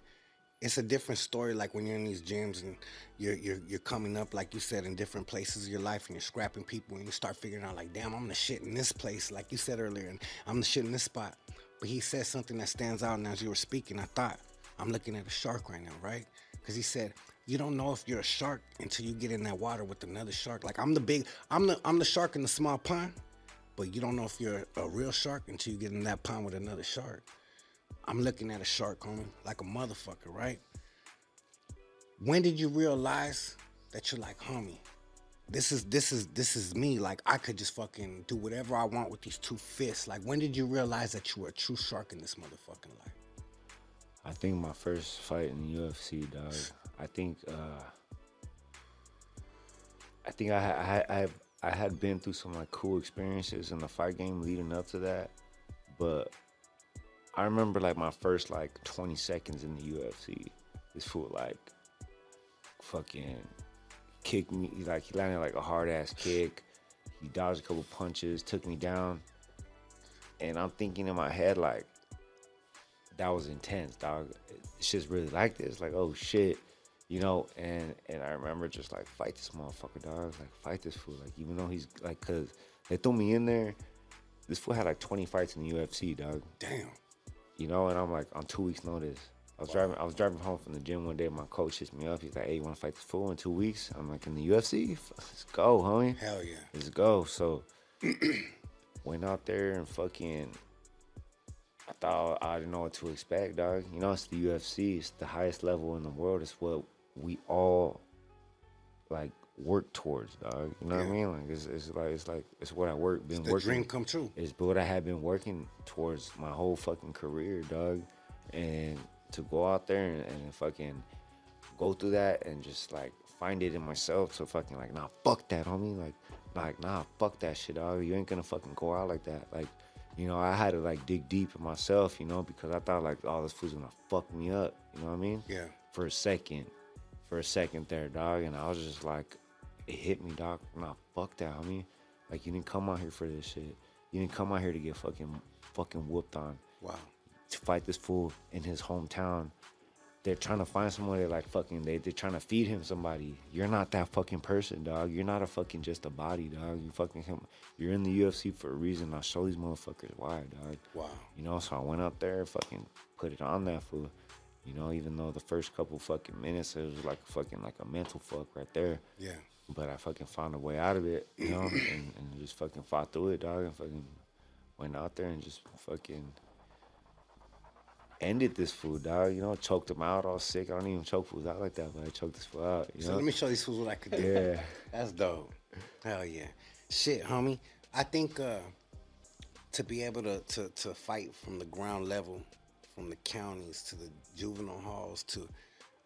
it's a different story. Like when you're in these gyms and you're you're you're coming up, like you said, in different places of your life, and you're scrapping people, and you start figuring out, like, damn, I'm the shit in this place, like you said earlier, and I'm the shit in this spot. But he said something that stands out, and as you were speaking, I thought I'm looking at a shark right now, right? Because he said you don't know if you're a shark until you get in that water with another shark. Like I'm the big, I'm the I'm the shark in the small pond, but you don't know if you're a real shark until you get in that pond with another shark. I'm looking at a shark, homie, like a motherfucker, right? When did you realize that you're like, homie, this is this is this is me. Like I could just fucking do whatever I want with these two fists. Like when did you realize that you were a true shark in this motherfucking life? I think my first fight in the UFC, dog. I think uh, I think I I I I had been through some like cool experiences in the fight game leading up to that, but I remember like my first like 20 seconds in the UFC. This fool like fucking kicked me. He like he landed like a hard ass kick. He dodged a couple punches, took me down, and I'm thinking in my head like that was intense, dog. It's just really like this, like oh shit, you know. And and I remember just like fight this motherfucker, dog. Like fight this fool, like even though he's like, cause they threw me in there. This fool had like 20 fights in the UFC, dog. Damn. You know, and I'm like on two weeks' notice. I was driving. I was driving home from the gym one day. My coach hits me up. He's like, "Hey, you want to fight this fool in two weeks?" I'm like, "In the UFC? Let's go, homie. Hell yeah. Let's go." So went out there and fucking. I thought I didn't know what to expect, dog. You know, it's the UFC. It's the highest level in the world. It's what we all like work towards, dog. You know what I mean? Like it's, it's like it's like it's what I work been the working. dream come true. It's what I have been working towards my whole fucking career, dog. And to go out there and, and fucking go through that and just like find it in myself to fucking like, nah, fuck that, homie. Like, like, nah, fuck that shit, dog. You ain't gonna fucking go out like that. Like, you know, I had to like dig deep in myself, you know, because I thought like, oh, this food's gonna fuck me up. You know what I mean? Yeah. For a second, for a second there, dog. And I was just like, it hit me, dog. Nah, fuck that, homie. Like, you didn't come out here for this shit. You didn't come out here to get fucking, fucking whooped on Wow. To fight this fool in his hometown. They're trying to find someone they like fucking they they're trying to feed him somebody. You're not that fucking person, dog. You're not a fucking just a body, dog. You fucking him. You're in the UFC for a reason. I'll show these motherfuckers why, dog. Wow. You know, so I went up there, fucking put it on that fool. You know, even though the first couple fucking minutes it was like fucking like a mental fuck right there. Yeah. But I fucking found a way out of it, you know, and, and just fucking fought through it, dog, and fucking went out there and just fucking ended this fool, dog. You know, choked him out all sick. I don't even choke fools out like that, but I choked this fool out. You So know? let me show these fools what I could do. Yeah. That's dope. Hell yeah. Shit, homie. I think uh, to be able to, to, to fight from the ground level, from the counties to the juvenile halls to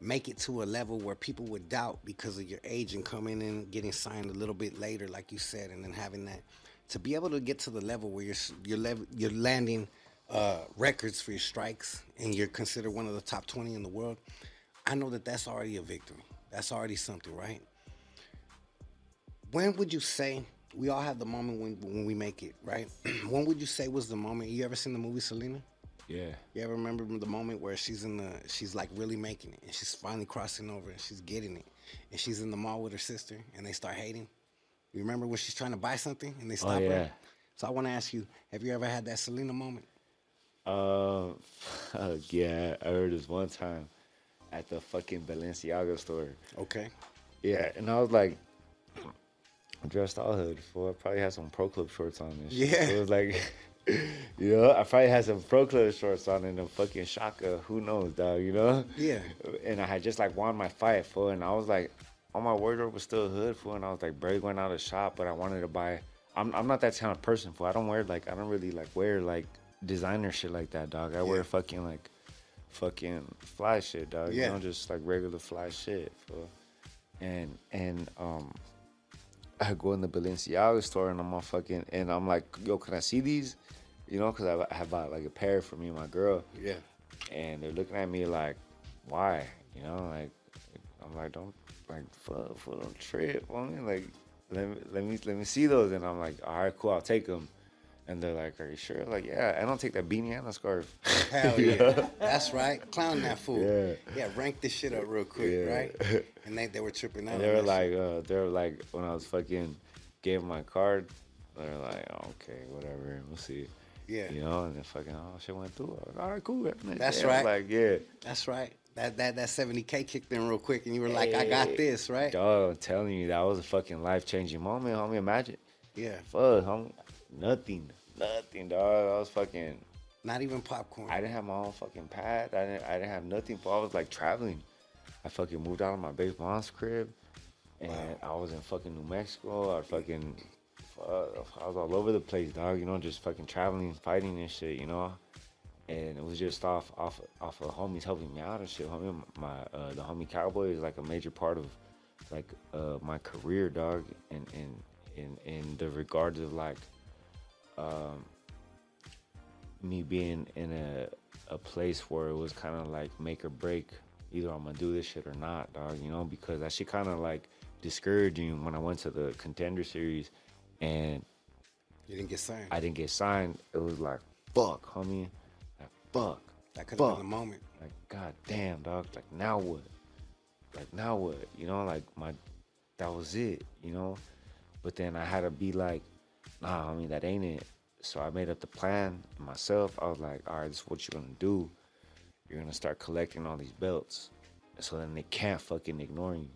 make it to a level where people would doubt because of your age and coming in getting signed a little bit later, like you said, and then having that to be able to get to the level where you're you're lev- you're landing uh, records for your strikes and you're considered one of the top 20 in the world, I know that that's already a victory. That's already something, right? When would you say we all have the moment when when we make it, right? when would you say was the moment? You ever seen the movie Selena? Yeah. You ever remember the moment where she's in the she's like really making it and she's finally crossing over and she's getting it and she's in the mall with her sister and they start hating? You remember when she's trying to buy something and they stop Oh, yeah. her? So I want to ask you, have you ever had that Selena moment? Um, yeah, I heard this one time at the fucking Balenciaga store. Okay. Yeah, and I was like, dressed all hood for. I probably had some pro club shorts on and shit. Yeah. It was like, you know, I probably had some pro club shorts on and a fucking shaka. Who knows, dog? You know? Yeah. And I had just like won my fight, fool, and I was like, all my wardrobe was still hood, fool, and I was like barely going out of shop, but I wanted to buy. I'm I'm not that kind of person, fool. I don't wear like I don't really like wear like designer shit like that, dog. I Yeah. wear fucking like fucking fly shit, dog. Yeah. You know, just like regular fly shit, fool. And and um I go in the Balenciaga store and I'm all fucking and I'm like, yo, can I see these? You know, because I, I have bought like a pair for me and my girl. Yeah. And they're looking at me like, why? You know, like I'm like, don't like fuck, fuck don't trip on me. Like, let me let me let me see those. And I'm like, all right, cool, I'll take them. And they're like, are you sure? Like, yeah, I don't take that beanie and the scarf. Hell yeah. That's right. Clown that fool. Yeah. Yeah, rank this shit up real quick, Yeah. right? And they, they were tripping out. And they were like, uh, they were like, when I was fucking gave my card, they were like, oh, okay, whatever, we'll see. Yeah. You know, and then fucking, oh, shit went through. I like, all right, cool. That's day." I was right. Like, yeah. That's right. That that that 70K kicked in real quick and you were like, I got this, right? Dog, I'm telling you, that was a fucking life changing moment, homie. Imagine. Yeah. Fuck, homie. Nothing. Nothing, dog. I was fucking. Not even popcorn. I didn't have my own fucking pad. I didn't. I didn't have nothing. But I was like traveling. I fucking moved out of my base mom's crib, and I was in fucking New Mexico. I fucking. Fuck, I was all over the place, dog. You know, just fucking traveling, fighting and shit. You know. And it was just off, off, off of homies helping me out and shit. Homie, my uh, the homie cowboy is like a major part of, like, uh, my career, dog. And in in in the regards of like, um, me being in a a place where it was kind of like make or break. Either I'm gonna do this shit or not, dog. You know, because that shit kind of like discouraging when I went to the contender series, and You didn't get signed. I didn't get signed. It was like fuck, homie, like fuck. That could have fuck. been the moment. Like god damn, dog. Like now what? Like now what? You know, like my that was it. You know, but then I had to be like, nah, I mean that ain't it. So I made up the plan myself. I was like, all right, this is what you're gonna do. You're gonna start collecting all these belts, so then they can't fucking ignore you,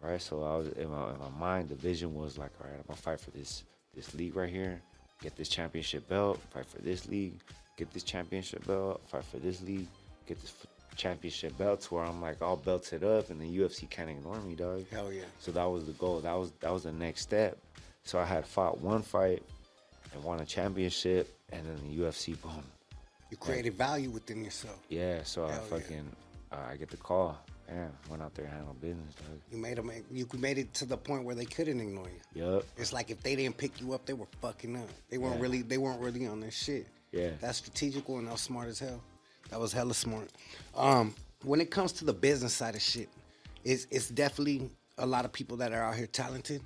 right? So I was in my, in my mind, the vision was like, all right, I'm gonna fight for this this league right here, get this championship belt, fight for this league, get this championship belt, fight for this league, get this championship belt to where I'm like all belted up, and the UFC can't ignore me, dog. Hell yeah. So that was the goal. That was that was the next step. So I had fought one fight and won a championship, and then the UFC, boom. You created value within yourself. Yeah. So I Hell yeah. fucking uh, I get the call. Damn, went out there and handled business, dog. You made them. You made it to the point where they couldn't ignore you. Yup. It's like if they didn't pick you up, they were fucking up. They weren't Yeah. really. They weren't really on their shit. Yeah. That's strategical and that was smart as hell. That was hella smart. Um, when it comes to the business side of shit, it's it's definitely a lot of people that are out here talented,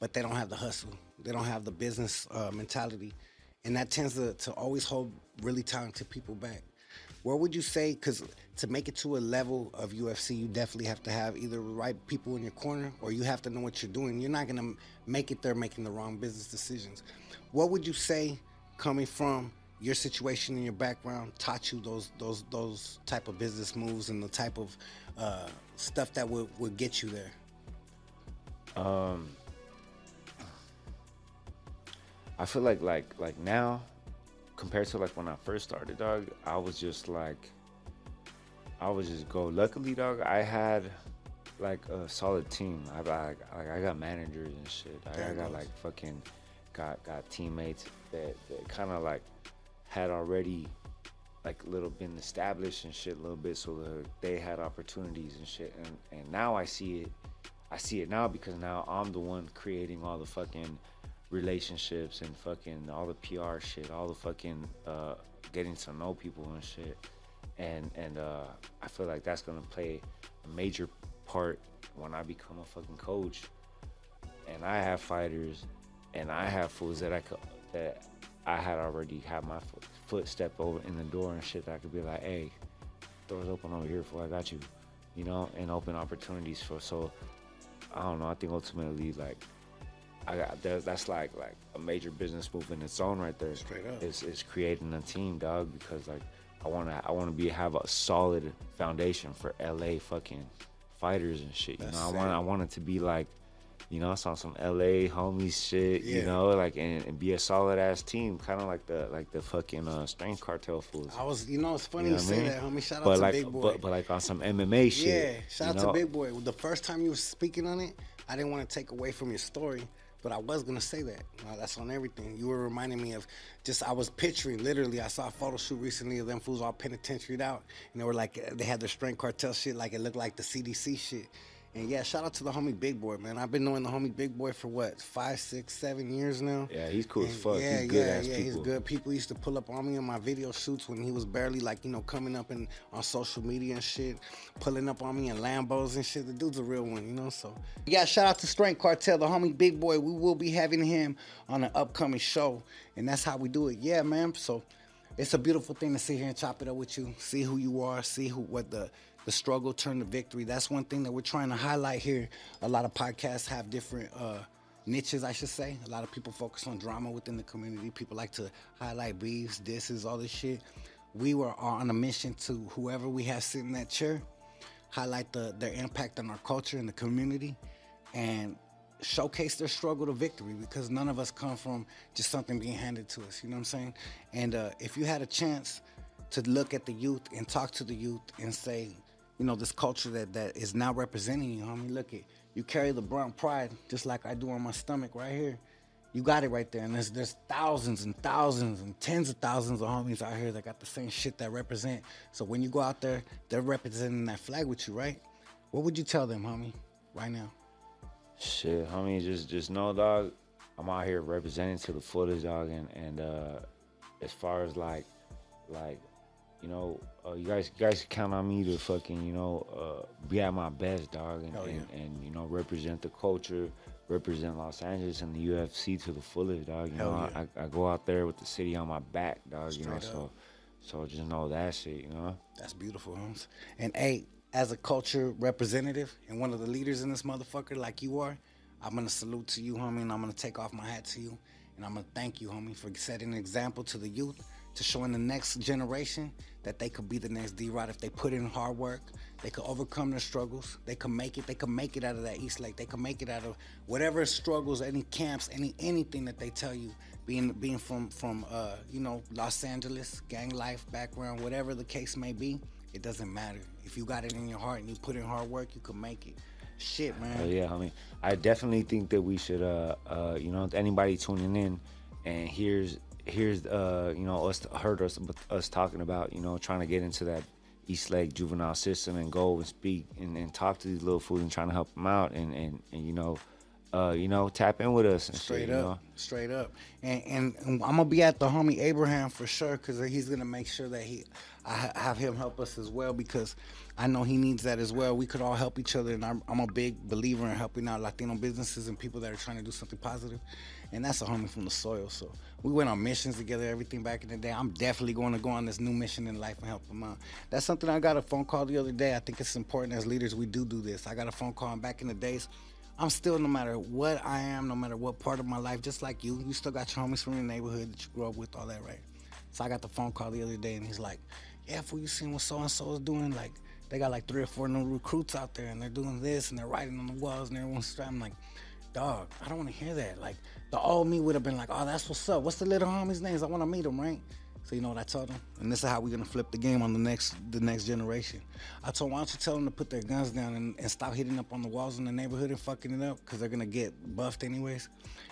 but they don't have the hustle. They don't have the business uh, mentality, and that tends to to always hold really talented people back. Where would you say? Because to make it to a level of UFC, you definitely have to have either the right people in your corner, or you have to know what you're doing. You're not gonna make it there making the wrong business decisions. What would you say, coming from your situation and your background, taught you those those those type of business moves and the type of uh, stuff that would would get you there? Um, I feel like like like now, compared to like when I first started, dog, I was just like, I was just go. Luckily, dog, I had like a solid team. I like like I got managers and shit. I, I got like fucking got got teammates that that kind of like had already like little been established and shit a little bit so that they had opportunities and shit and and now I see it I see it now because now I'm the one creating all the fucking relationships and fucking all the PR shit, all the fucking uh, getting to know people and shit. And and uh, I feel like that's gonna play a major part when I become a fucking coach. And I have fighters, and I have fools that I could that I had already had my foot, foot step over in the door and shit. That I could be like, hey, doors open over here for I got you, you know, and open opportunities for. So I don't know. I think ultimately, like, I got that's like like a major business move in its own right there. Straight up. It's, it's creating a team, dog, because like I want to I want to be have a solid foundation for LA fucking fighters and shit. You That's know, I want I want it to be like. You know, it's on some LA homies shit. You know, like and, and be a solid ass team, kind of like the like the fucking uh, Strength Cartel fools. I was, you know, it's funny You you, know I say mean? that, homie. Shout out but to like, Big Boy. But, but like on some MMA shit. Yeah, shout out know? to Big Boy. The first time you were speaking on it, I didn't want to take away from your story, but I was gonna say that. Uh, that's on everything. You were reminding me of just I was picturing literally. I saw a photo shoot recently of them fools all penitentiaried out, and they were like they had their strength cartel shit, like it looked like the CDC shit. And yeah, shout out to the homie Big Boy, man. I've been knowing the homie Big Boy for what five, six, seven years now. Yeah, he's cool as fuck. Yeah, he's good yeah, ass yeah. people. He's good. People used to pull up on me in my video shoots when he was barely like you know coming up in on social media and shit, pulling up on me in Lambos and shit. The dude's a real one, you know. So yeah, shout out to Strength Cartel, the homie Big Boy. We will be having him on an upcoming show, and that's how we do it. Yeah, man. So it's a beautiful thing to sit here and chop it up with you, see who you are, see who what the the struggle turned to victory. That's one thing that we're trying to highlight here. A lot of podcasts have different uh, niches, I should say. A lot of people focus on drama within the community. People like to highlight beefs, disses, all this shit. We were on a mission to whoever we have sitting in that chair, highlight the, their impact on our culture and the community, and showcase their struggle to victory because none of us come from just something being handed to us. You know what I'm saying? And uh, if you had a chance to look at the youth and talk to the youth and say, you know, this culture that, that is now representing you, homie, look it. You carry the brown pride just like I do on my stomach right here. You got it right there. And there's there's thousands and thousands and tens of thousands of homies out here that got the same shit that represent. So when you go out there, they're representing that flag with you, right? What would you tell them, homie, right now? Shit, homie, just just know, dog. I'm out here representing to the fullest, dog, and and uh, as far as like, like, you know, uh, you guys you guys count on me to fucking, you know, uh, be at my best, dog, and, yeah. and, and you know, represent the culture, represent Los Angeles and the UFC to the fullest, dog. You Hell know, yeah. I, I go out there with the city on my back, dog. you know, Straight so so just know that shit, you know. That's beautiful, Holmes. And hey, as a culture representative and one of the leaders in this motherfucker, like you are, I'm gonna salute to you, homie, and I'm gonna take off my hat to you, and I'm gonna thank you, homie, for setting an example to the youth, to showing the next generation that they could be the next D Rod if they put in hard work. They could overcome their struggles. They could make it. They could make it out of that East Lake. They could make it out of whatever struggles, any camps, any anything that they tell you. Being being from from uh, you know Los Angeles, gang life background, whatever the case may be, it doesn't matter. If you got it in your heart and you put in hard work, you can make it. Shit, man. Oh yeah, I mean, I definitely think that we should, uh, uh, you know, anybody tuning in, and here's here's uh, you know, us heard us us talking about, you know, trying to get into that East Lake juvenile system and go and speak and, and talk to these little fools and trying to help them out and and, and you know, uh, you know, tap in with us and Straight shit, up, you know. straight up, and, and and I'm gonna be at the homie Abraham for sure because he's gonna make sure that he, I have him help us as well because I know he needs that as well. We could all help each other, and I'm, I'm a big believer in helping out Latino businesses and people that are trying to do something positive, and that's a homie from the soil. So we went on missions together, everything back in the day. I'm definitely going to go on this new mission in life and help him out. That's something I got a phone call the other day. I think it's important as leaders we do do this. I got a phone call and back in the days. I'm still, no matter what I am, no matter what part of my life, just like you, you still got your homies from your neighborhood that you grew up with, all that, right? So I got the phone call the other day, and he's like, "Yeah, fool, you seen what so and so is doing? Like, they got like three or four new recruits out there, and they're doing this, and they're writing on the walls, and everyone's strapped." I'm like, "Dog, I don't want to hear that. Like, the old me would have been like, "Oh, that's what's up. What's the little homie's names? I want to meet him, right?" So you know what I told him, and this is how we're gonna flip the game on the next the next generation. I told, why don't you tell them to put their guns down and, and stop hitting up on the walls in the neighborhood and fucking it up, because they're gonna get buffed anyways.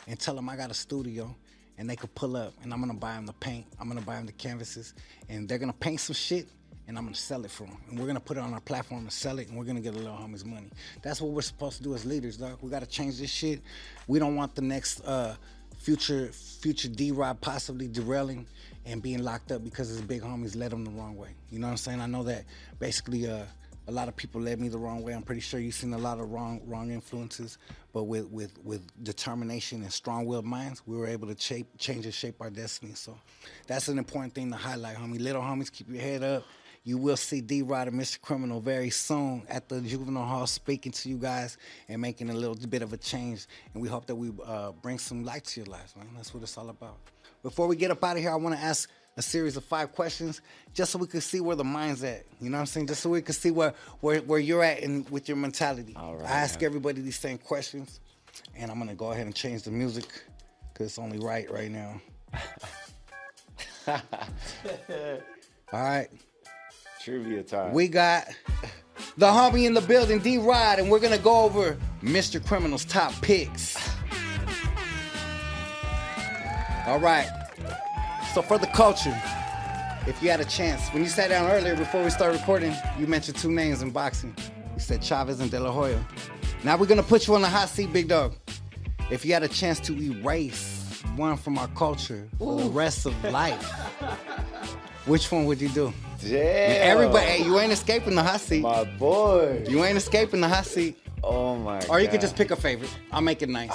And tell them I got a studio, and they could pull up, and I'm gonna buy them the paint, I'm gonna buy them the canvases, and they're gonna paint some shit, and I'm gonna sell it for them, and we're gonna put it on our platform and sell it, and we're gonna get a little homies money. That's what we're supposed to do as leaders, dog. We gotta change this shit. We don't want the next. uh future future D Rod possibly derailing and being locked up because his big homies led him the wrong way. You know what I'm saying? I know that basically uh, a lot of people led me the wrong way. I'm pretty sure you've seen a lot of wrong wrong influences, but with with with determination and strong-willed minds, we were able to shape, change and shape our destiny. So that's an important thing to highlight, homie. Little homies, keep your head up. You will see D Rod and Mr. Criminal very soon at the juvenile hall speaking to you guys and making a little bit of a change. And we hope that we uh, bring some light to your lives, man. That's what it's all about. Before we get up out of here, I want to ask a series of five questions just so we can see where the mind's at. You know what I'm saying? Just so we can see where where, where you're at and with your mentality. All right, I ask man. everybody these same questions, and I'm gonna go ahead and change the music because it's only right right now. All right. Trivia time. We got the homie in the building, D Rod, and we're gonna go over Mr. Criminal's top picks. All right. So for the culture, if you had a chance, when you sat down earlier before we started recording, you mentioned two names in boxing. You said Chavez and De La Hoya. Now we're gonna put you on the hot seat, big dog. If you had a chance to erase one from our culture for the rest of life, which one would you do? Damn. Everybody, hey, you ain't escaping the hot seat. My boy. You ain't escaping the hot seat. Oh my Or you God. could just pick a favorite. I'll make it nice.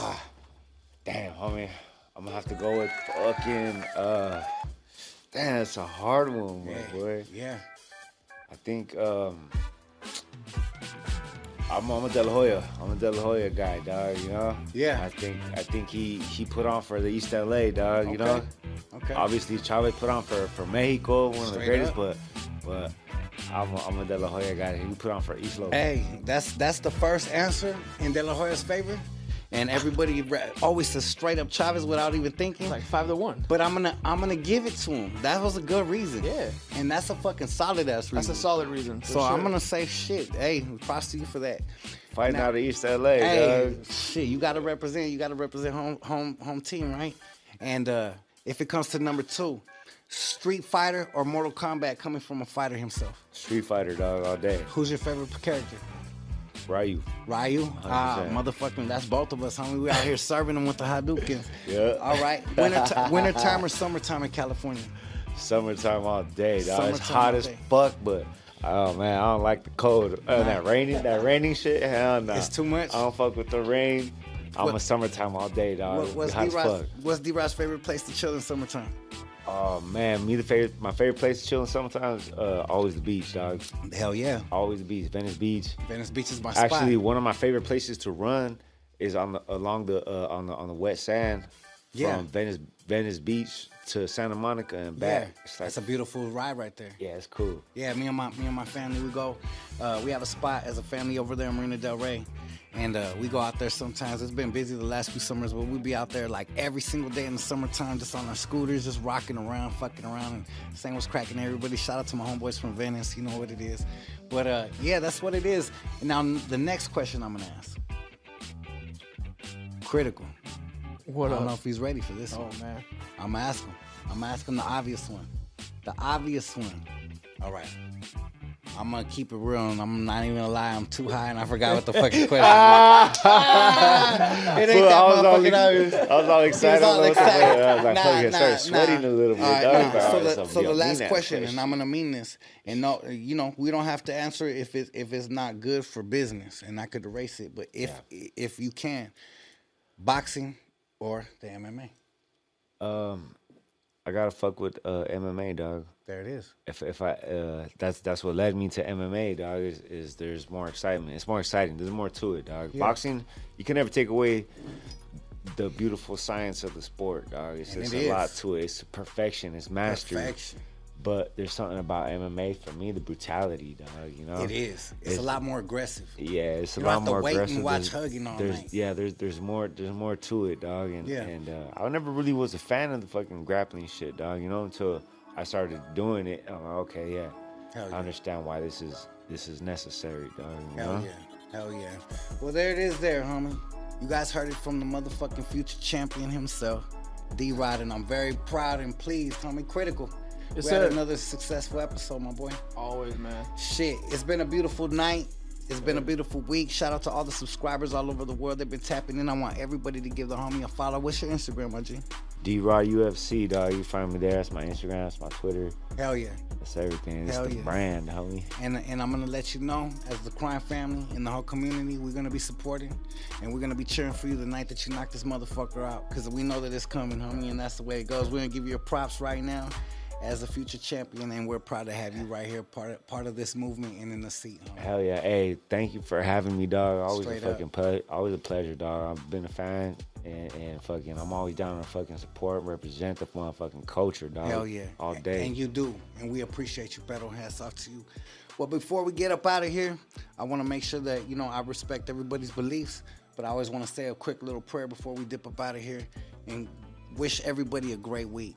Damn, homie. I'm gonna have to go with fucking uh Damn, that's a hard one, my boy. Yeah. I think um I'm, I'm a De La Hoya. I'm a De La Hoya guy, dog. You know. Yeah. I think I think he he put on for the East LA, dog. You know. Okay. Okay. Obviously, Chavez put on for for Mexico, one of the greatest. up. But but I'm a, I'm a De La Hoya guy. He put on for East Low. Hey, that's that's the first answer in De La Hoya's favor. And everybody ra- always says straight up Chavez without even thinking. Like five to one. But I'm gonna I'm gonna give it to him. That was a good reason. Yeah. And that's a fucking solid ass reason. That's a solid reason. for So I'm gonna say shit. Hey, props to you for that. Fighting Now- out of East LA, Hey, dog. shit, you gotta represent. You gotta represent home home home team, right? And uh if it comes to number two, Street Fighter or Mortal Kombat coming from a fighter himself. Street Fighter, dog, all day. Who's your favorite character? Ryu. Ryu? Ah, 100%. motherfucking, that's both of us, homie. We out here serving them with the Hadoukens. Yeah. All right. Winter, ti- winter time or summertime in California? Summertime all day, dog. it's hot as day. fuck, but oh man, I don't like the cold. Uh, that raining, that raining shit. Hell no. It's too much? I don't fuck with the rain. I'm What- a summertime all day, dog. What, what's hot as D-Rod's, fuck. what's D-Rod's favorite place to chill in summertime? Oh man, me the favorite. My favorite place to chill in summertime is uh, always the beach, dog. Hell yeah. Always the beach, Venice Beach. Venice Beach is my spot. Actually, one of my favorite places to run is on the along the uh, on the on the wet sand Yeah. from Venice Venice Beach to Santa Monica and back. Yeah, It's like that's a beautiful ride right there. yeah, it's cool. Yeah, me and my me and my family we go. Uh, we have a spot as a family over there in Marina Del Rey, and uh, we go out there sometimes. It's been busy the last few summers, but we'd be out there like every single day in the summertime, just on our scooters, just rocking around, fucking around, and saying what's cracking. Everybody, shout out to my homeboys from Venice. You know what it is. But uh, yeah, that's what it is. And now the next question I'm gonna ask, critical. What I don't up? know if he's ready for this Oh one. man. I'm asking. I'm asking the obvious one. The obvious one. All right. I'm gonna keep it real, and I'm not even gonna lie. I'm too high, and I forgot what the fucking question. was. it ain't Fool, that I was all, motherfucking obvious. I was all excited. all I was excited. I was like, Nah, fuck, I nah, started sweating nah. a little bit. All right, dog. nah. Like, So the, so the will be a last mean-ass question, and I'm gonna mean this, and no, you know, we don't have to answer it if it if it's not good for business, and I could erase it. But if if you can, boxing or the MMA. Um, I gotta fuck with uh, MMA, dog. There it is. If if I uh, that's that's what led me to MMA, dog. Is, is there's more excitement. It's more exciting. There's more to it, dog. Yeah. Boxing, you can never take away the beautiful science of the sport, dog. It's And just it a lot to it. It's perfection. It's mastery. Perfection. But there's something about MMA for me, the brutality, dog. You know, It is. It's, a lot more aggressive. Yeah, it's a You don't lot more wait and aggressive. watch There's- hugging all there's, night. Yeah, there's there's more there's more to it, dog. And Yeah. and uh, I never really was a fan of the fucking grappling shit, dog. You know, until I started doing it. I'm like, okay, yeah, Hell yeah. I understand why this is this is necessary, dog. You Hell know? yeah. Hell yeah. Well, there it is, there, homie. You guys heard it from the motherfucking future champion himself, D Rod, and I'm very proud and pleased, homie. Critical. Yes, we had sir. another successful episode, my boy. Always, man. Shit, it's been a beautiful night. It's been a beautiful week. Shout out to all the subscribers all over the world. They've been tapping in. I want everybody to give the homie a follow. What's your Instagram, my G? D Rod UFC, dog. You find me there. That's my Instagram. That's my Twitter. Hell yeah. That's everything. It's Hell the yeah. brand, homie. And and I'm gonna let you know, as the crime family and the whole community, we're gonna be supporting and we're gonna be cheering for you the night that you knock this motherfucker out. Cause we know that it's coming, homie, and that's the way it goes. We're gonna give you your props right now as a future champion, and we're proud to have you right here, part of, part of this movement and in the seat. Homie. Hell yeah. Hey, thank you for having me, dog. Always Straight a fucking ple- always a pleasure, dog. I've been a fan and, and fucking I'm always down to fucking support and represent the motherfucking culture, dog. Hell yeah. All day. And you do. And we appreciate you, Beto. Hats off to you. Well, before we get up out of here, I want to make sure that, you know, I respect everybody's beliefs, but I always want to say a quick little prayer before we dip up out of here and wish everybody a great week.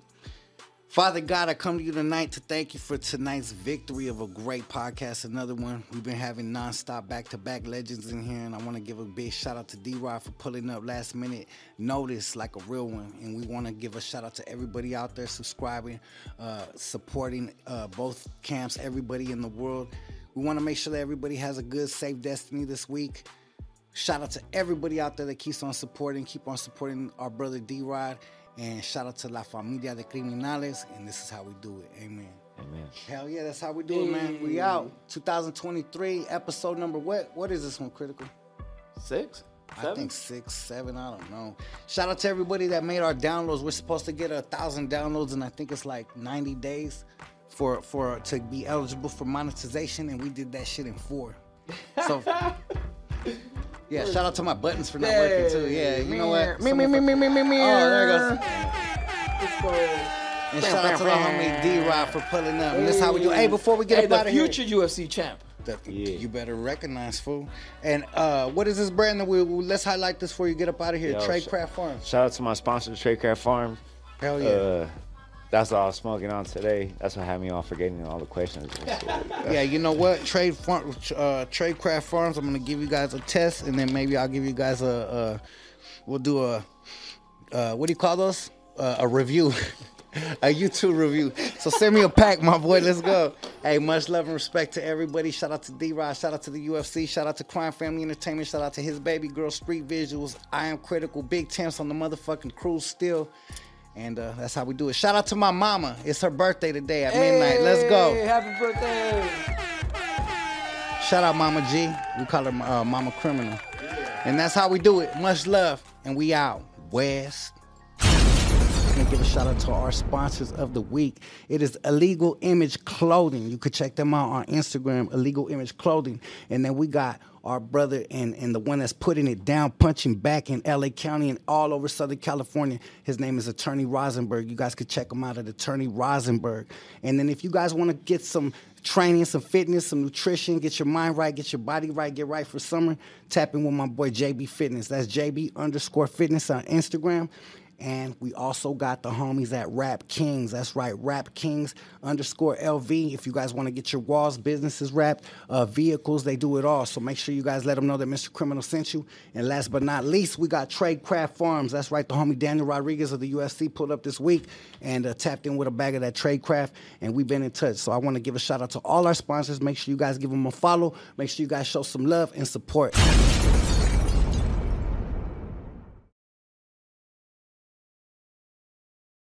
Father God, I come to you tonight to thank you for tonight's victory of a great podcast. Another one. We've been having nonstop back to back legends in here, and I want to give a big shout out to D Rod for pulling up last minute notice like a real one. And we want to give a shout out to everybody out there subscribing, uh, supporting uh, both camps, everybody in the world. We want to make sure that everybody has a good, safe destiny this week. Shout out to everybody out there that keeps on supporting, keep on supporting our brother D Rod. And shout out to La Familia de Criminales. And this is how we do it. Amen. Amen. Hell yeah, that's how we do it, man. We out. 2023, episode number what? What is this one, Critical? Six? Seven? I think six, seven, I don't know. Shout out to everybody that made our downloads. We're supposed to get a thousand downloads, and I think it's like 90 days for for to be eligible for monetization, and we did that shit in four. So yeah, shout out to my buttons for not working too. Yeah, you know what? Me, me, me, me, me, me, me. Oh, there it goes. And shout out to the homie D Rod for pulling up. And that's how we do. Hey, before we get Hey, up the out of here, future UFC champ. the- you better recognize, fool. And uh, what is this brand that we, we- let's highlight this before you get up out of here? Yo, Trade Craft Farms. Shout out to my sponsor, Tradecraft Farms. Hell yeah. Uh, that's all I was smoking on today. That's what had me on forgetting all the questions. Yeah, you know what? Trade farm, uh, Trade Craft Farms. I'm gonna give you guys a test, and then maybe I'll give you guys a. a we'll do a. Uh, what do you call those? Uh, a review. a YouTube review. So send me a pack, my boy. Let's go. Hey, much love and respect to everybody. Shout out to D Rod. Shout out to the UFC. Shout out to Crime Family Entertainment. Shout out to his baby girl, Street Visuals. I am critical. Big temps on the motherfucking crew still. And uh, that's how we do it. Shout out to my mama. It's her birthday today at midnight. Let's go. Hey, Happy birthday. Shout out Mama G. We call her uh, Mama Criminal. And that's how we do it. Much love. And we out. West. I'm gonna give a shout out to our sponsors of the week. It is Illegal Image Clothing. You could check them out on Instagram, Illegal Image Clothing. And then we got our brother and, and the one that's putting it down, punching back in LA County and all over Southern California. His name is Attorney Rosenberg. You guys could check him out at Attorney Rosenberg. And then if you guys want to get some training, some fitness, some nutrition, get your mind right, get your body right, get right for summer, tap in with my boy JB Fitness. That's JB underscore fitness on Instagram. And we also got the homies at Wrap Kings. That's right, Wrap Kings underscore LV. If you guys want to get your walls, businesses wrapped, uh, vehicles, they do it all. So make sure you guys let them know that Mr. Criminal sent you. And last but not least, we got Trade Craft Farms. That's right, the homie Daniel Rodriguez of the UFC pulled up this week and uh, tapped in with a bag of that Trade Craft. And we've been in touch. So I want to give a shout out to all our sponsors. Make sure you guys give them a follow. Make sure you guys show some love and support.